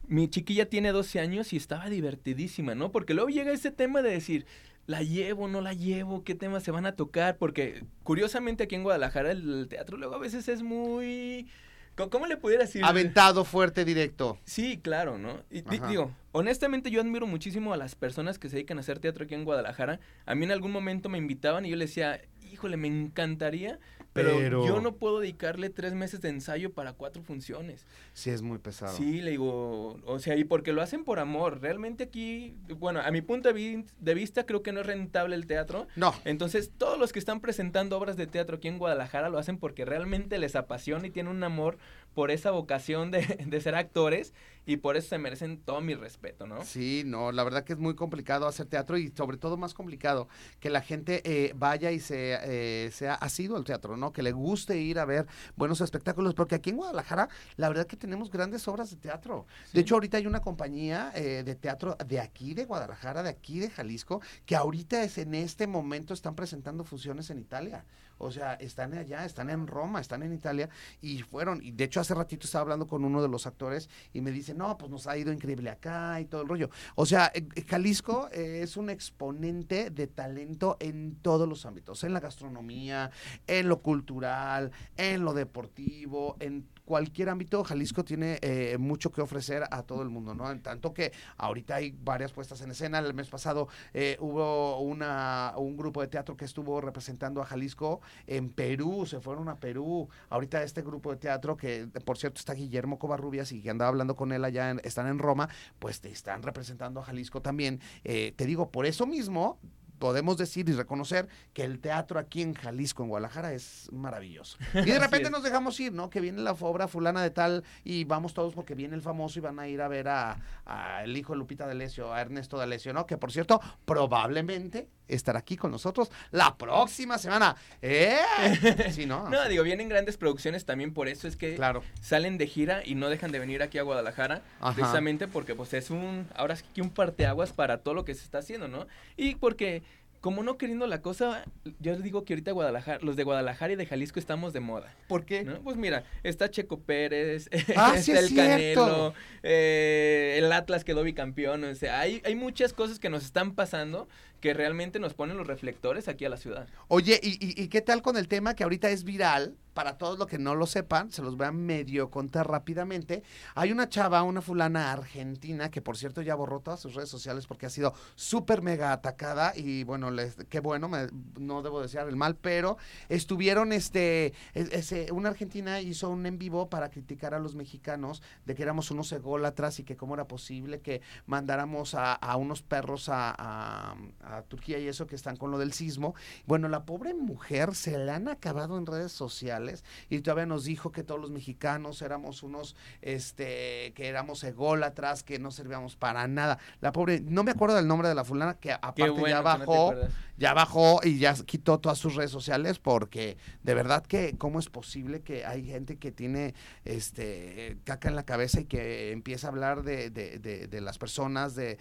mi chiquilla tiene 12 años y estaba divertidísima, ¿no? Porque luego llega ese tema de decir, ¿la llevo, no la llevo? ¿Qué temas se van a tocar? Porque curiosamente aquí en Guadalajara el teatro luego a veces es muy... ¿Cómo- ¿Cómo le pudiera decir? Aventado, fuerte, directo. Sí, claro, ¿no? Y di- digo, honestamente yo admiro muchísimo a las personas que se dedican a hacer teatro aquí en Guadalajara. A mí en algún momento me invitaban y yo les decía, híjole, me encantaría, pero, Pero- yo no puedo dedicarle tres meses de ensayo para cuatro funciones. Sí, es muy pesado. Sí, le digo, o sea, y porque lo hacen por amor. Realmente aquí, bueno, a mi punto de vista creo que no es rentable el teatro. No, Entonces, todos los que están presentando obras de teatro aquí en Guadalajara lo hacen porque realmente les apasiona y tienen un amor por esa vocación de, [LAUGHS] de ser actores y por eso se merecen todo mi respeto, ¿no? Sí, no, la verdad que es muy complicado hacer teatro y sobre todo más complicado que la gente eh, vaya y se, eh, sea asiduo al teatro, ¿no? Que le guste ir a ver buenos espectáculos, porque aquí en Guadalajara la verdad que tenemos grandes obras de teatro. De hecho, ahorita hay una compañía eh, de teatro de aquí de Guadalajara, de aquí de Jalisco, que ahorita es en este momento están presentando funciones en Italia. O sea, están allá, están en Roma, están en Italia y fueron, y de hecho hace ratito estaba hablando con uno de los actores y me dice, no, pues nos ha ido increíble acá y todo el rollo. O sea, eh, eh, Jalisco eh, es un exponente de talento en todos los ámbitos, en la gastronomía, en lo cultural, en lo deportivo, en cualquier ámbito, Jalisco tiene eh, mucho que ofrecer a todo el mundo, ¿no? En tanto que ahorita hay varias puestas en escena. El mes pasado eh, hubo una, un grupo de teatro que estuvo representando a Jalisco en Perú, se fueron a Perú. Ahorita este grupo de teatro, que por cierto está Guillermo Covarrubias y que andaba hablando con él allá, están en Roma, pues te están representando a Jalisco también. Eh, te digo, por eso mismo podemos decir y reconocer que el teatro aquí en Jalisco, en Guadalajara, es maravilloso. [LAUGHS] Y de repente es. nos dejamos ir, ¿no? Que viene la obra fulana de tal y vamos todos porque viene el famoso y van a ir a ver a, a el hijo de Lupita D'Alessio, a Ernesto D'Alessio, ¿no? Que por cierto, probablemente estará aquí con nosotros la próxima semana. ¿Eh? [LAUGHS] Sí, ¿no? No, digo, vienen grandes producciones también, por eso es que Claro. salen de gira y no dejan de venir aquí a Guadalajara, Ajá. precisamente porque pues es un, ahora sí que un parteaguas para todo lo que se está haciendo, ¿no? Y porque como no queriendo la cosa, yo les digo que ahorita Guadalajara, los de Guadalajara y de Jalisco estamos de moda. ¿Por qué? ¿no? Pues mira, está Checo Pérez, [LAUGHS] Ah, está sí el es cierto. Canelo, eh, el Atlas quedó bicampeón, o sea, hay, hay muchas cosas que nos están pasando que realmente nos ponen los reflectores aquí a la ciudad. Oye, ¿y, y, qué tal con el tema que ahorita es viral? Para todos los que no lo sepan, se los voy a medio contar rápidamente. Hay una chava, una fulana argentina, que por cierto ya borró todas sus redes sociales porque ha sido súper mega atacada y bueno, les, qué bueno, me- no debo desear el mal, pero estuvieron, este, es- ese- una argentina hizo un en vivo para criticar a los mexicanos de que éramos unos ególatras y que cómo era posible que mandáramos a, unos perros a Turquía y eso que están con lo del sismo. Bueno, la pobre mujer se la han acabado en redes sociales y todavía nos dijo que todos los mexicanos éramos unos, este, que éramos ególatras, que no servíamos para nada. La pobre, no me acuerdo del nombre de la fulana, que aparte bueno ya no. Ya bajó y ya quitó todas sus redes sociales porque de verdad que cómo es posible que hay gente que tiene este caca en la cabeza y que empieza a hablar de, de- de- de las personas, de,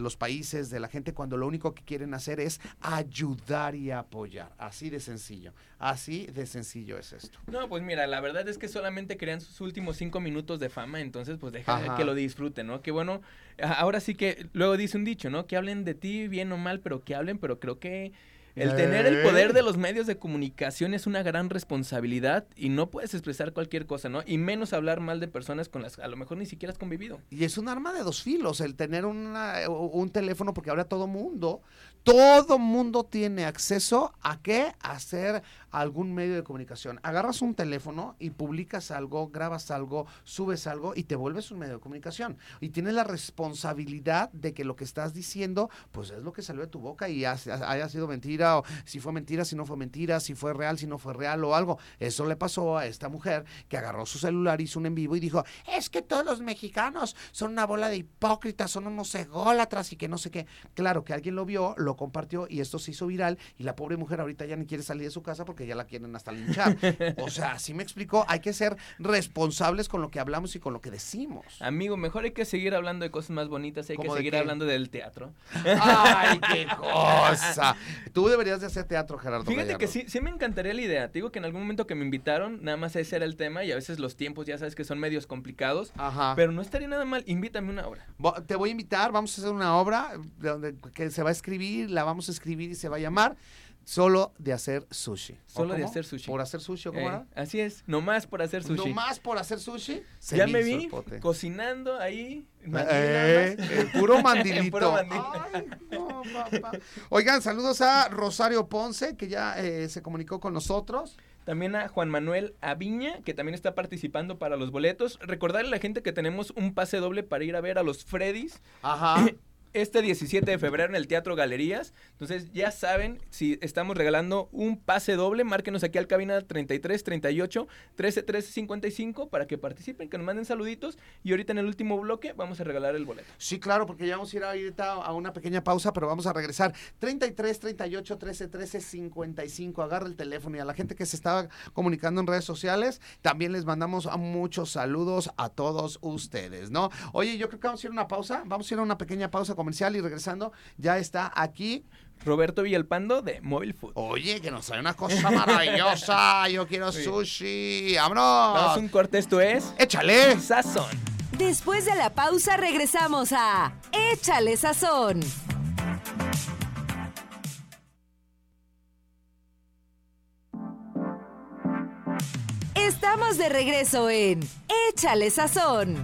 los países, de la gente, cuando lo único que quieren hacer es ayudar y apoyar. Así de sencillo. Así de sencillo es esto. No, pues mira, la verdad es que solamente querían sus últimos cinco minutos de fama, entonces pues deja Ajá. que lo disfruten, ¿no? Que bueno, ahora sí que luego dice un dicho, ¿no? Que hablen de ti bien o mal, pero que hablen, pero creo que el tener el poder de los medios de comunicación es una gran responsabilidad y no puedes expresar cualquier cosa, ¿no? Y menos hablar mal de personas con las que a lo mejor ni siquiera has convivido. Y es un arma de dos filos el tener una- un teléfono, porque ahora todo mundo, todo mundo tiene acceso a qué? A hacer algún medio de comunicación. Agarras un teléfono y publicas algo, grabas algo, subes algo y te vuelves un medio de comunicación. Y tienes la responsabilidad de que lo que estás diciendo, pues es lo que salió de tu boca y haya sido mentira o si fue mentira, si no fue mentira, si fue real, si no fue real o algo. Eso le pasó a esta mujer que agarró su celular, hizo un en vivo y dijo, es que todos los mexicanos son una bola de hipócritas, son unos ególatras y que no sé qué. Claro que alguien lo vio, lo compartió y esto se hizo viral y la pobre mujer ahorita ya ni quiere salir de su casa porque ya la quieren hasta linchar. O sea, así me explicó, hay que ser responsables con lo que hablamos y con lo que decimos. Amigo, mejor hay que seguir hablando de cosas más bonitas, hay que ¿Cómo de seguir hablando del teatro. ¡Ay, qué [LAUGHS] cosa! Tú deberías de hacer teatro, Gerardo. Fíjate que sí, sí me encantaría la idea. Te digo que en algún momento que me invitaron, nada más ese era el tema y a veces los tiempos ya sabes que son medios complicados. Ajá. Pero no estaría nada mal, invítame una. Bo- Te voy a invitar, vamos a hacer una obra de donde, que se va a escribir, la vamos a escribir y se va a llamar Solo de hacer sushi. ¿O Solo de hacer sushi. Por hacer sushi, ¿o cómo Eh, era? así es, nomás por hacer sushi. No más por hacer sushi. se ya me vi cocinando ahí. Eh, [LAUGHS] el puro mandilito. Puro mandil. Ay, no, papá. Oigan, saludos a Rosario Ponce, que ya eh, se comunicó con nosotros. También a Juan Manuel Aviña, que también está participando para los boletos. Recordarle a la gente que tenemos un pase doble para ir a ver a los Freddys Ajá. [COUGHS] este 17 de febrero en el Teatro Galerías. Entonces ya saben, si estamos regalando un pase doble, márquenos aquí al cabina 33 38 13 13 55 para que participen, que nos manden saluditos. Y ahorita en el último bloque vamos a regalar el boleto. Sí, claro, porque ya vamos a ir ahorita a una pequeña pausa, pero vamos a regresar. 33, 38, 13, 13, 55. Agarra el teléfono y a la gente que se estaba comunicando en redes sociales, también les mandamos muchos saludos a todos ustedes, ¿no? Oye, yo creo que vamos a ir a una pausa. Vamos a ir a una pequeña pausa comercial y regresando, ya está aquí. Roberto Villalpando de Mobile Food. Oye, que nos trae una cosa [LAUGHS] maravillosa. Yo quiero sushi. Vamos ¡Vámonos! un corte, esto es ¡Échale! Sazón. Después de la pausa regresamos a Échale Sazón. Estamos de regreso en Échale Sazón.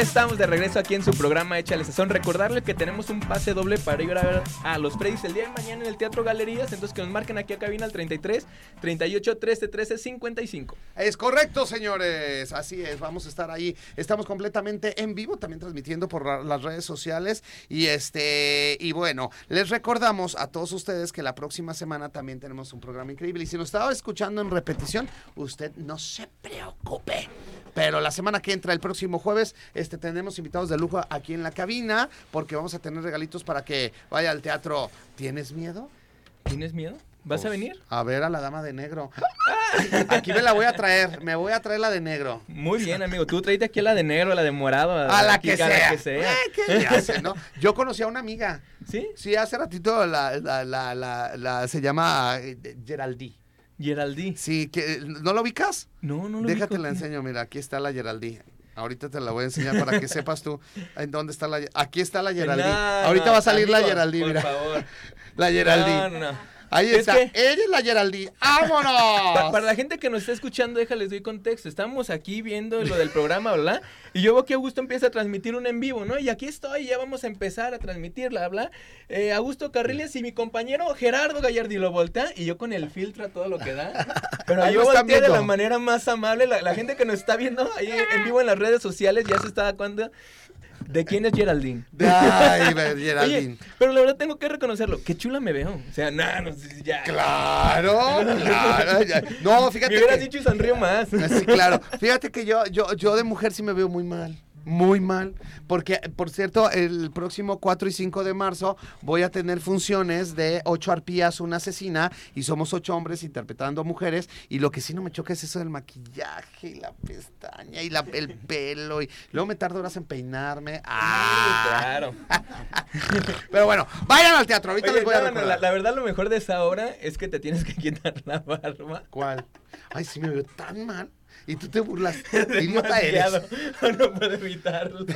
Estamos de regreso aquí en su programa Échale Sazón. Recordarle que tenemos un pase doble para ir a ver a los Freddys el día de mañana en el Teatro Galerías. Entonces que nos marquen aquí a cabina al 33 38 13 13 55. Es correcto, señores. Así es, vamos a estar ahí. Estamos completamente en vivo, también transmitiendo por la- las redes sociales. Y este, y bueno, les recordamos a todos ustedes que la próxima semana también tenemos un programa increíble. Y si nos estaba escuchando en repetición, usted no se preocupe. Pero la semana que entra, el próximo jueves, este tenemos invitados de lujo aquí en la cabina, porque vamos a tener regalitos para que vaya al teatro. ¿Tienes miedo? ¿Tienes miedo? ¿Vas a Pues, venir? A ver a la dama de negro. [LAUGHS] Aquí me la voy a traer, me voy a traer la de negro. Muy bien, amigo. Tú traíte aquí a la de negro, a la de morado. A la que a sea. que sea. Eh, ¿qué hace, no? Yo conocí a una amiga. ¿Sí? Sí, hace ratito la, la, la, la, la- se llama eh, Geraldí. Sí, que, ¿no lo ubicas? No, no lo Déjate ubico. la enseño, mira, aquí está la Geraldí. Ahorita te la voy a enseñar para que sepas tú en dónde está la Aquí está la Geraldí. No, Ahorita va a salir la Geraldí, por mira. favor. La Geraldí. No, no. Ahí Es está. que- Ella es la Geraldí. Pa- ¡Vámonos! [LAUGHS] para la gente que nos está escuchando, déjales doy contexto. Estamos aquí viendo lo del programa, ¿verdad? Y yo veo que Augusto empieza a transmitir un en vivo, ¿no? Y aquí estoy, ya vamos a empezar a transmitirla, ¿habla? Eh, Augusto Carriles y mi compañero Gerardo Gallardi lo voltea y yo con el filtro a todo lo que da. [LAUGHS] Pero Ahí yo volteé de la manera más amable. La, la gente que nos está viendo ahí en vivo en las redes sociales ya se está dando cuenta ¿De quién es Geraldine? Ay, [LAUGHS] Oye, Geraldine. pero la verdad tengo que reconocerlo. Qué chula me veo. O sea, nada, no, ya. Claro, claro. ya. No, [LAUGHS] fíjate. Me hubieras que- dicho y sonrío más. Sí, claro. Fíjate que yo, yo, yo de mujer sí me veo muy mal. Muy mal. Porque, por cierto, el próximo 4 y 5 de marzo voy a tener funciones de ocho arpías, una asesina, y somos ocho hombres interpretando mujeres. Y lo que sí no me choca es eso del maquillaje y la pestaña y la, el pelo. Y luego me tardo horas en peinarme. Ah. Claro. [LAUGHS] Pero bueno, vayan al teatro. Ahorita Oye, les voy a no, no, recordar. la, la verdad lo mejor de esa obra es que te tienes que quitar la barba. ¿Cuál? Ay, sí me veo tan mal. Y tú te burlas. [LAUGHS] Idiota eres. [LAUGHS] No puedo evitarlo. [LAUGHS]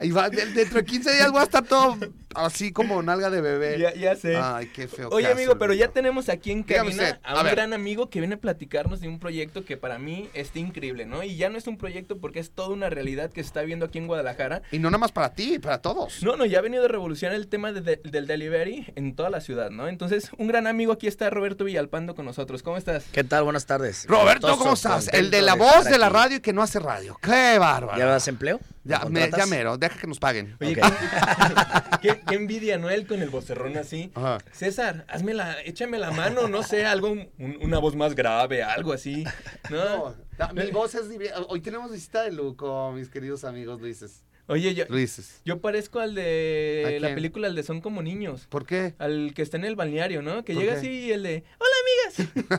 Y va, de- dentro de 15 días voy a estar todo así como nalga de bebé. Ya, ya sé. Ay, qué feo. Oye, caso, amigo, pero ya tenemos aquí en cabina usted, a a un ver. gran amigo que viene a platicarnos de un proyecto que para mí está increíble, ¿no? Y ya no es un proyecto porque es toda una realidad que se está viendo aquí en Guadalajara. Y no nada más para ti, para todos. No, no, ya ha venido a revolucionar el tema de- de- del delivery en toda la ciudad, ¿no? Entonces, un gran amigo aquí está Roberto Villalpando con nosotros. ¿Cómo estás? ¿Qué tal? Buenas tardes. Roberto, ¿cómo estás? El de la voz de la radio y que no hace radio. ¡Qué bárbaro! ¿Ya das empleo? Ya, ¿Me ya mero, deja que nos paguen. Oye, [LAUGHS] qué, qué- envidia, ¿no? Él con el vocerrón así. Ajá. César, hazme la, échame la mano, no sé, algo, un- una voz más grave, algo así. ¿no? No, no, mi voz es Hoy tenemos visita de Luco, mis queridos amigos Luises. Oye, yo, Luises. yo parezco al ¿A de la película, el de Son como niños. ¿Por qué? Al que está en el balneario, ¿no? Que ¿Por llega qué? así y el de, hola amigas.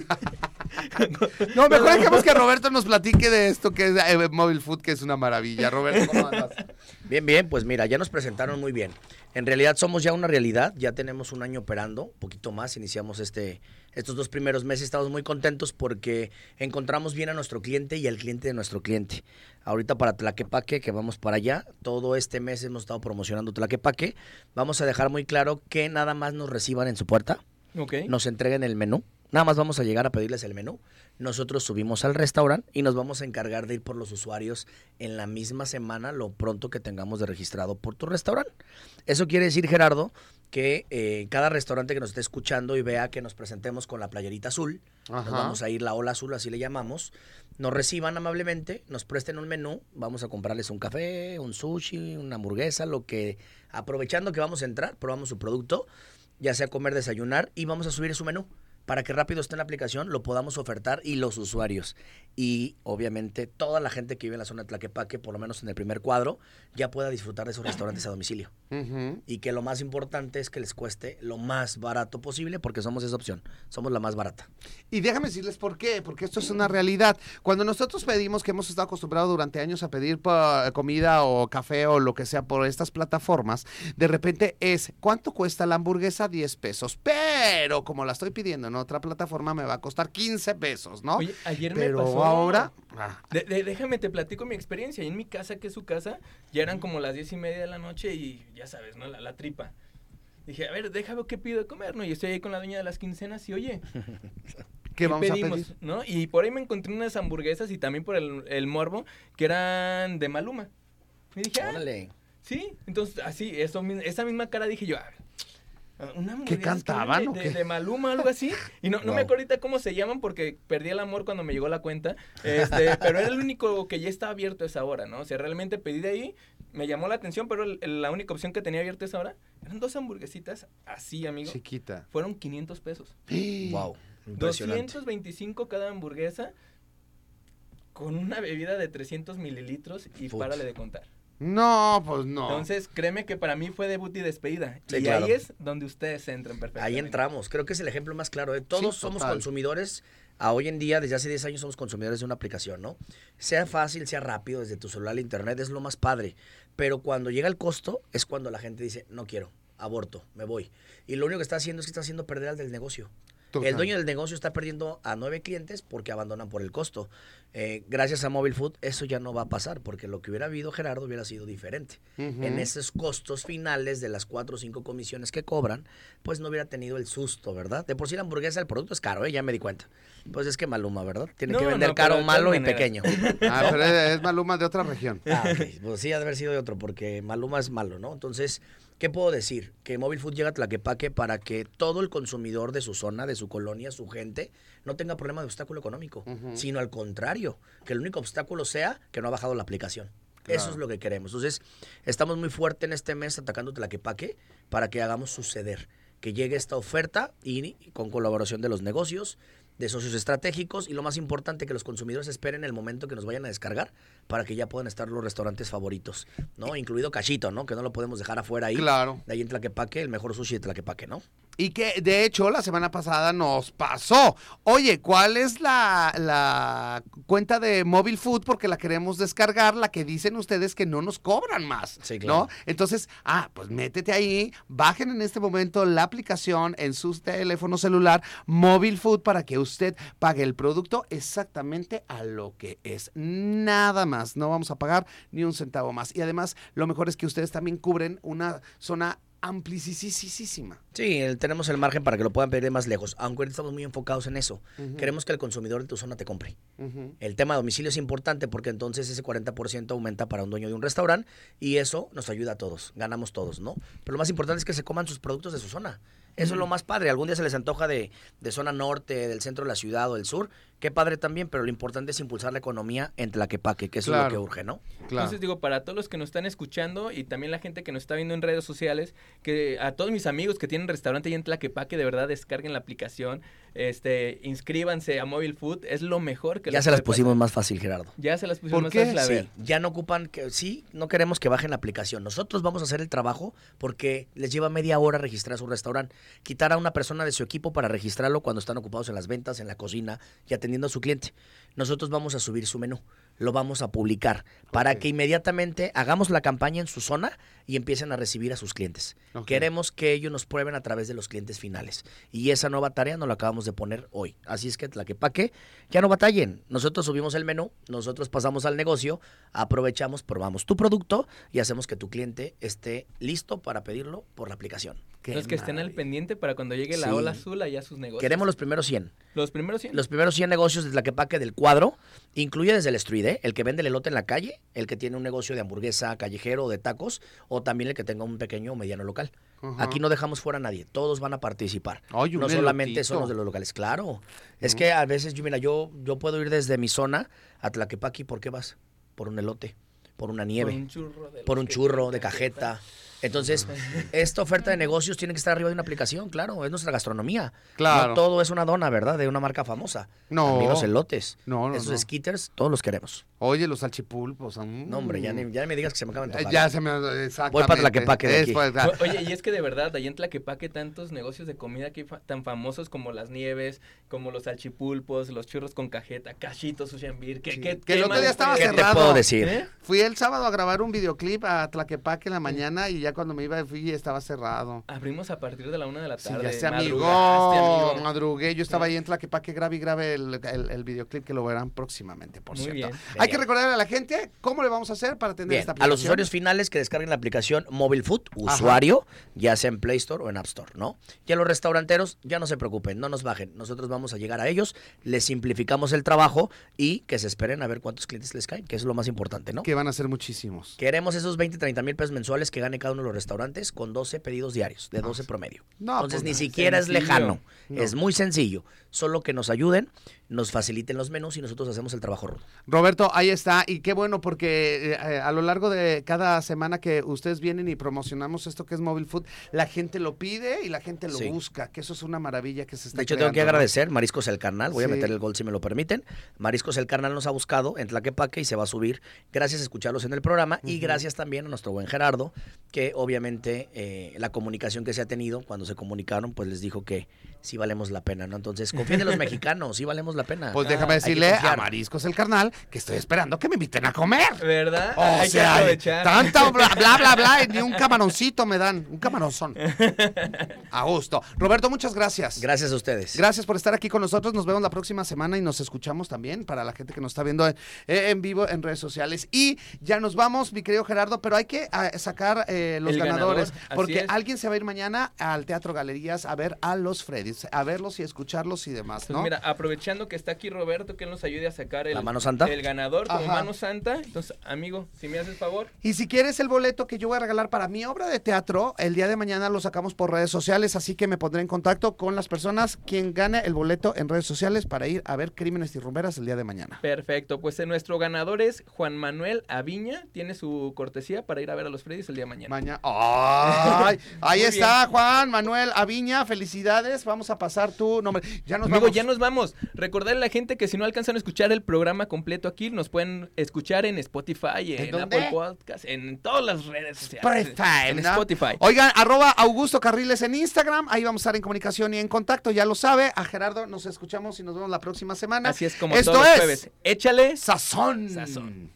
[LAUGHS] No, mejor dejemos que Roberto nos platique de esto que es eh, Mobile Food, que es una maravilla. Roberto, ¿cómo andas? Bien, bien, pues mira, ya nos presentaron muy bien. En realidad somos ya una realidad, ya tenemos un año operando, un poquito más, iniciamos este, estos dos primeros meses, estamos muy contentos porque encontramos bien a nuestro cliente y al cliente de nuestro cliente. Ahorita para Tlaquepaque, que vamos para allá, todo este mes hemos estado promocionando Tlaquepaque, vamos a dejar muy claro que nada más nos reciban en su puerta, Ok. nos entreguen el menú. Nada más vamos a llegar a pedirles el menú. Nosotros subimos al restaurante y nos vamos a encargar de ir por los usuarios en la misma semana, lo pronto que tengamos de registrado por tu restaurante. Eso quiere decir, Gerardo, que eh, cada restaurante que nos esté escuchando y vea que nos presentemos con la playerita azul, Ajá. nos vamos a ir la ola azul, así le llamamos, nos reciban amablemente, nos presten un menú, vamos a comprarles un café, un sushi, una hamburguesa, lo que, aprovechando que vamos a entrar, probamos su producto, ya sea comer, desayunar, y vamos a subir su menú para que rápido esté en la aplicación, lo podamos ofertar y los usuarios. Y obviamente toda la gente que vive en la zona de Tlaquepaque, por lo menos en el primer cuadro, ya pueda disfrutar de esos restaurantes a domicilio. Y que lo más importante es que les cueste lo más barato posible, porque somos esa opción, somos la más barata. Y déjame decirles por qué, porque esto es una realidad. Cuando nosotros pedimos, que hemos estado acostumbrados durante años a pedir comida o café o lo que sea por estas plataformas, de repente es, ¿cuánto cuesta la hamburguesa? 10 pesos. Pero como la estoy pidiendo en otra plataforma, me va a costar 15 pesos, ¿no? Oye, ayer me Pero pasó. ahora... ah, De- de- déjame, te platico mi experiencia. Y en mi casa, que es su casa, ya eran como las diez y media de la noche y ya sabes, ¿no? La, la tripa. Dije, a ver, déjame qué pido de comer, ¿no? Y estoy ahí con la dueña de las quincenas y, oye, [LAUGHS] ¿Qué vamos pedimos? a pedir? ¿no? Y por ahí me encontré unas hamburguesas y también por el, el morbo que eran de Maluma. Y dije, ah, Órale. sí. Entonces, así, eso, esa misma cara dije yo, a ver, una hamburguesa cantaban de, o de- qué? de Maluma, algo así. Y no, no me acuerdo ahorita cómo se llaman porque perdí el amor cuando me llegó la cuenta. Este, [LAUGHS] pero era el único que ya estaba abierto a esa hora, ¿no? O sea, realmente pedí de ahí, me llamó la atención, pero el- el- la única opción que tenía abierta esa hora eran dos hamburguesitas así, amigo. Chiquita. Fueron 500 pesos. [GASPS] Wow. Impresionante. 225 cada hamburguesa con una bebida de 300 mililitros y Put. párale de contar. No, pues no. Entonces, créeme que para mí fue debut y despedida. Sí, y claro. ahí es donde ustedes entran perfectamente. Ahí entramos. Creo que es el ejemplo más claro. ¿eh? Todos Sí, somos total. consumidores. A hoy en día, desde hace 10 años, somos consumidores de una aplicación, ¿no? Sea fácil, sea rápido, desde tu celular al internet, es lo más padre. Pero cuando llega el costo, es cuando la gente dice, no quiero, aborto, me voy. Y lo único que está haciendo es que está haciendo perder al del negocio. Total. El dueño del negocio está perdiendo a nueve clientes porque abandonan por el costo. Eh, gracias a Mobile Food, eso ya no va a pasar, porque lo que hubiera habido Gerardo hubiera sido diferente. En esos costos finales de las cuatro o cinco comisiones que cobran, pues no hubiera tenido el susto, ¿verdad? De por sí la hamburguesa, el producto es caro, ¿eh? ya me di cuenta. Pues es que Maluma, ¿verdad? Tiene No, que vender no, caro, malo y pequeño. [LAUGHS] Ah, pero es, es Maluma de otra región. Ah, ok. Pues sí, ha de haber sido de otro, porque Maluma es malo, ¿no? Entonces, ¿qué puedo decir? Que Mobile Food llega a Tlaquepaque para que todo el consumidor de su zona, de su colonia, su gente, no tenga problema de obstáculo económico, sino al contrario, que el único obstáculo sea que no ha bajado la aplicación. Eso es lo que queremos. Entonces, estamos muy fuerte en este mes atacando Tlaquepaque para que hagamos suceder, que llegue esta oferta y con colaboración de los negocios, de socios estratégicos y lo más importante que los consumidores esperen el momento que nos vayan a descargar para que ya puedan estar los restaurantes favoritos, ¿no? Incluido Cachito, ¿no? Que no lo podemos dejar afuera ahí. Claro. De ahí en Tlaquepaque, el mejor sushi de Tlaquepaque, ¿no? Y que de hecho la semana pasada nos pasó. Oye, ¿cuál es la, la cuenta de Mobile Food? Porque la queremos descargar, la que dicen ustedes que no nos cobran más. Sí, claro. ¿No? Entonces, ah, pues métete ahí, bajen en este momento la aplicación en su teléfono celular Mobile Food para que usted pague el producto exactamente a lo que es. Nada más. No vamos a pagar ni un centavo más. Y además, lo mejor es que ustedes también cubren una zona amplicisísima. Sí, el- tenemos el margen para que lo puedan pedir de más lejos, aunque estamos muy enfocados en eso. Queremos que el consumidor de tu zona te compre. El tema de domicilio es importante porque entonces ese 40% aumenta para un dueño de un restaurante y eso nos ayuda a todos, ganamos todos, ¿no? Pero lo más importante es que se coman sus productos de su zona. Eso es lo más padre. Algún día se les antoja de, de zona norte, del centro de la ciudad o del sur. Qué padre también, pero lo importante es impulsar la economía en Tlaquepaque, que eso es lo que urge, ¿no? Claro. Entonces digo, para todos los que nos están escuchando y también la gente que nos está viendo en redes sociales, que a todos mis amigos que tienen restaurante y en Tlaquepaque, de verdad descarguen la aplicación, este, inscríbanse a Mobile Food, es lo mejor que Ya se las pusimos pasar. más fácil, Gerardo. Ya se las pusimos ¿Por más qué? fácil, a Sí, ver. ya no ocupan que sí, no queremos que bajen la aplicación. Nosotros vamos a hacer el trabajo porque les lleva media hora registrar su restaurante. Quitar a una persona de su equipo para registrarlo cuando están ocupados en las ventas, en la cocina y atendiendo a su cliente. Nosotros vamos a subir su menú, lo vamos a publicar para que inmediatamente hagamos la campaña en su zona y empiecen a recibir a sus clientes. Queremos que ellos nos prueben a través de los clientes finales. Y esa nueva tarea nos la acabamos de poner hoy. Así es que la que paque, ya no batallen. Nosotros subimos el menú, nosotros pasamos al negocio, aprovechamos, probamos tu producto y hacemos que tu cliente esté listo para pedirlo por la aplicación. Qué Los que estén al pendiente para cuando llegue la Sí. ola azul allá sus negocios. Queremos los primeros 100. los primeros 100. Los primeros 100 negocios de Tlaquepaque del cuadro, incluye desde el street, ¿eh? el que vende el elote en la calle, el que tiene un negocio de hamburguesa callejero o de tacos, o también el que tenga un pequeño o mediano local. Aquí no dejamos fuera a nadie, todos van a participar. No solamente elotito. son los de los locales, claro. Es que a veces, yo mira, yo, yo puedo ir desde mi zona a Tlaquepaque, ¿por qué vas? Por un elote, por una nieve, Por un churro de, por un churro de cajeta. Entonces, esta oferta de negocios tiene que estar arriba de una aplicación, claro, es nuestra gastronomía. Claro. No todo es una dona, ¿verdad? De una marca famosa. No. También los elotes. No, no, Esos no. skitters, todos los queremos. Oye, los salchipulpos. mm. No, hombre, ya, ni, ya ni me digas que se me acaban de Eh. Ya se me exactamente. Voy para Tlaquepaque de aquí. O- Oye, y es que de verdad, allá en Tlaquepaque tantos negocios de comida que tan famosos como las nieves, como los salchipulpos, los churros con cajeta, cachitos, sushi and beer, que, Sí. que, Que el otro día estaba ¿Qué cerrado. te puedo decir? ¿Eh? Fui el sábado a grabar un videoclip a Tlaquepaque en la mañana y ya cuando me iba fui estaba cerrado. Abrimos a partir de la una de la Sí, tarde. ya se amigo, madrugué. Yo estaba ahí en Tlaquepaque, grave y grave el, el- el videoclip que lo verán próximamente, por Muy cierto. bien. Hay que recordarle a la gente cómo le vamos a hacer para tener Bien, esta a aplicación. los usuarios finales que descarguen la aplicación Mobile Food, usuario, ya sea en Play Store o en App Store, ¿no? Y a los restauranteros, ya no se preocupen, no nos bajen. Nosotros vamos a llegar a ellos, les simplificamos el trabajo y que se esperen a ver cuántos clientes les caen, que es lo más importante, ¿no? Que van a ser muchísimos. Queremos esos 20, 30 mil pesos mensuales que gane cada uno de los restaurantes con 12 pedidos diarios, de 12 promedio. No, Entonces pues, ni siquiera es lejano, No. es muy sencillo. Solo que nos ayuden, nos faciliten los menús y nosotros hacemos el trabajo rudo. Roberto, ahí está. Y qué bueno porque eh, eh, a lo largo de cada semana que ustedes vienen y promocionamos esto que es Mobile Food, la gente lo pide y la gente lo Sí. busca, que eso es una maravilla que se está De hecho, tengo que agradecer Mariscos El Carnal. Voy a meter el gol si me lo permiten. Mariscos El Carnal nos ha buscado en Tlaquepaque y se va a subir. Gracias a escucharlos en el programa y gracias también a nuestro buen Gerardo, que obviamente eh, la comunicación que se ha tenido cuando se comunicaron, pues les dijo que sí valemos la pena, ¿no? Entonces, confíen en los mexicanos, sí valemos la pena. Pues Ah, déjame que decirle a. Mariscos el Carnal que estoy esperando que me inviten a comer. ¿Verdad? O Hay que sea, aprovechar. tanto bla, bla, bla, bla, y ni un camaroncito me dan, un camaronzón. A gusto. Roberto, muchas gracias. Gracias a ustedes. Gracias por estar aquí con nosotros. Nos vemos la próxima semana y nos escuchamos también para la gente que nos está viendo en, en vivo en redes sociales. Y ya nos vamos, mi querido Gerardo, pero hay que ah, sacar eh, eh, los El ganadores. ganador, porque alguien se va a ir mañana al Teatro Galerías a ver a los Freddys, a verlos y escucharlos y demás, ¿no? mira, aprovechando que está aquí Roberto, que él nos ayude a sacar el, ¿La mano santa? el ganador como Ajá. mano santa. Entonces, amigo, si me haces favor. Y si quieres el boleto que yo voy a regalar para mi obra de teatro, el día de mañana lo sacamos por redes sociales, así que me pondré en contacto con las personas quien gane el boleto en redes sociales para ir a ver Crímenes y Rumberas el día de mañana. Perfecto, pues eh, nuestro ganador es Juan Manuel Aviña. Tiene su cortesía para ir a ver a los Freddys el día de mañana. Mañana. ¡Ay! [LAUGHS] Ahí está Juan Manuel Aviña, felicidades. Vamos a pasar tu nombre. Ya nos Amigo, vamos. ya nos vamos. Recordarle a la gente que si no alcanzan a escuchar el programa completo aquí, nos pueden escuchar en Spotify, en? Apple Podcast, en todas las redes sociales. Spotify, En ¿no? Spotify. Oigan, arroba Augusto Carriles en Instagram. Ahí vamos a estar en comunicación y en contacto, ya lo sabe. A Gerardo nos escuchamos y nos vemos la próxima semana. Así es como Esto todos los es jueves. Échale Sazón. Sazón.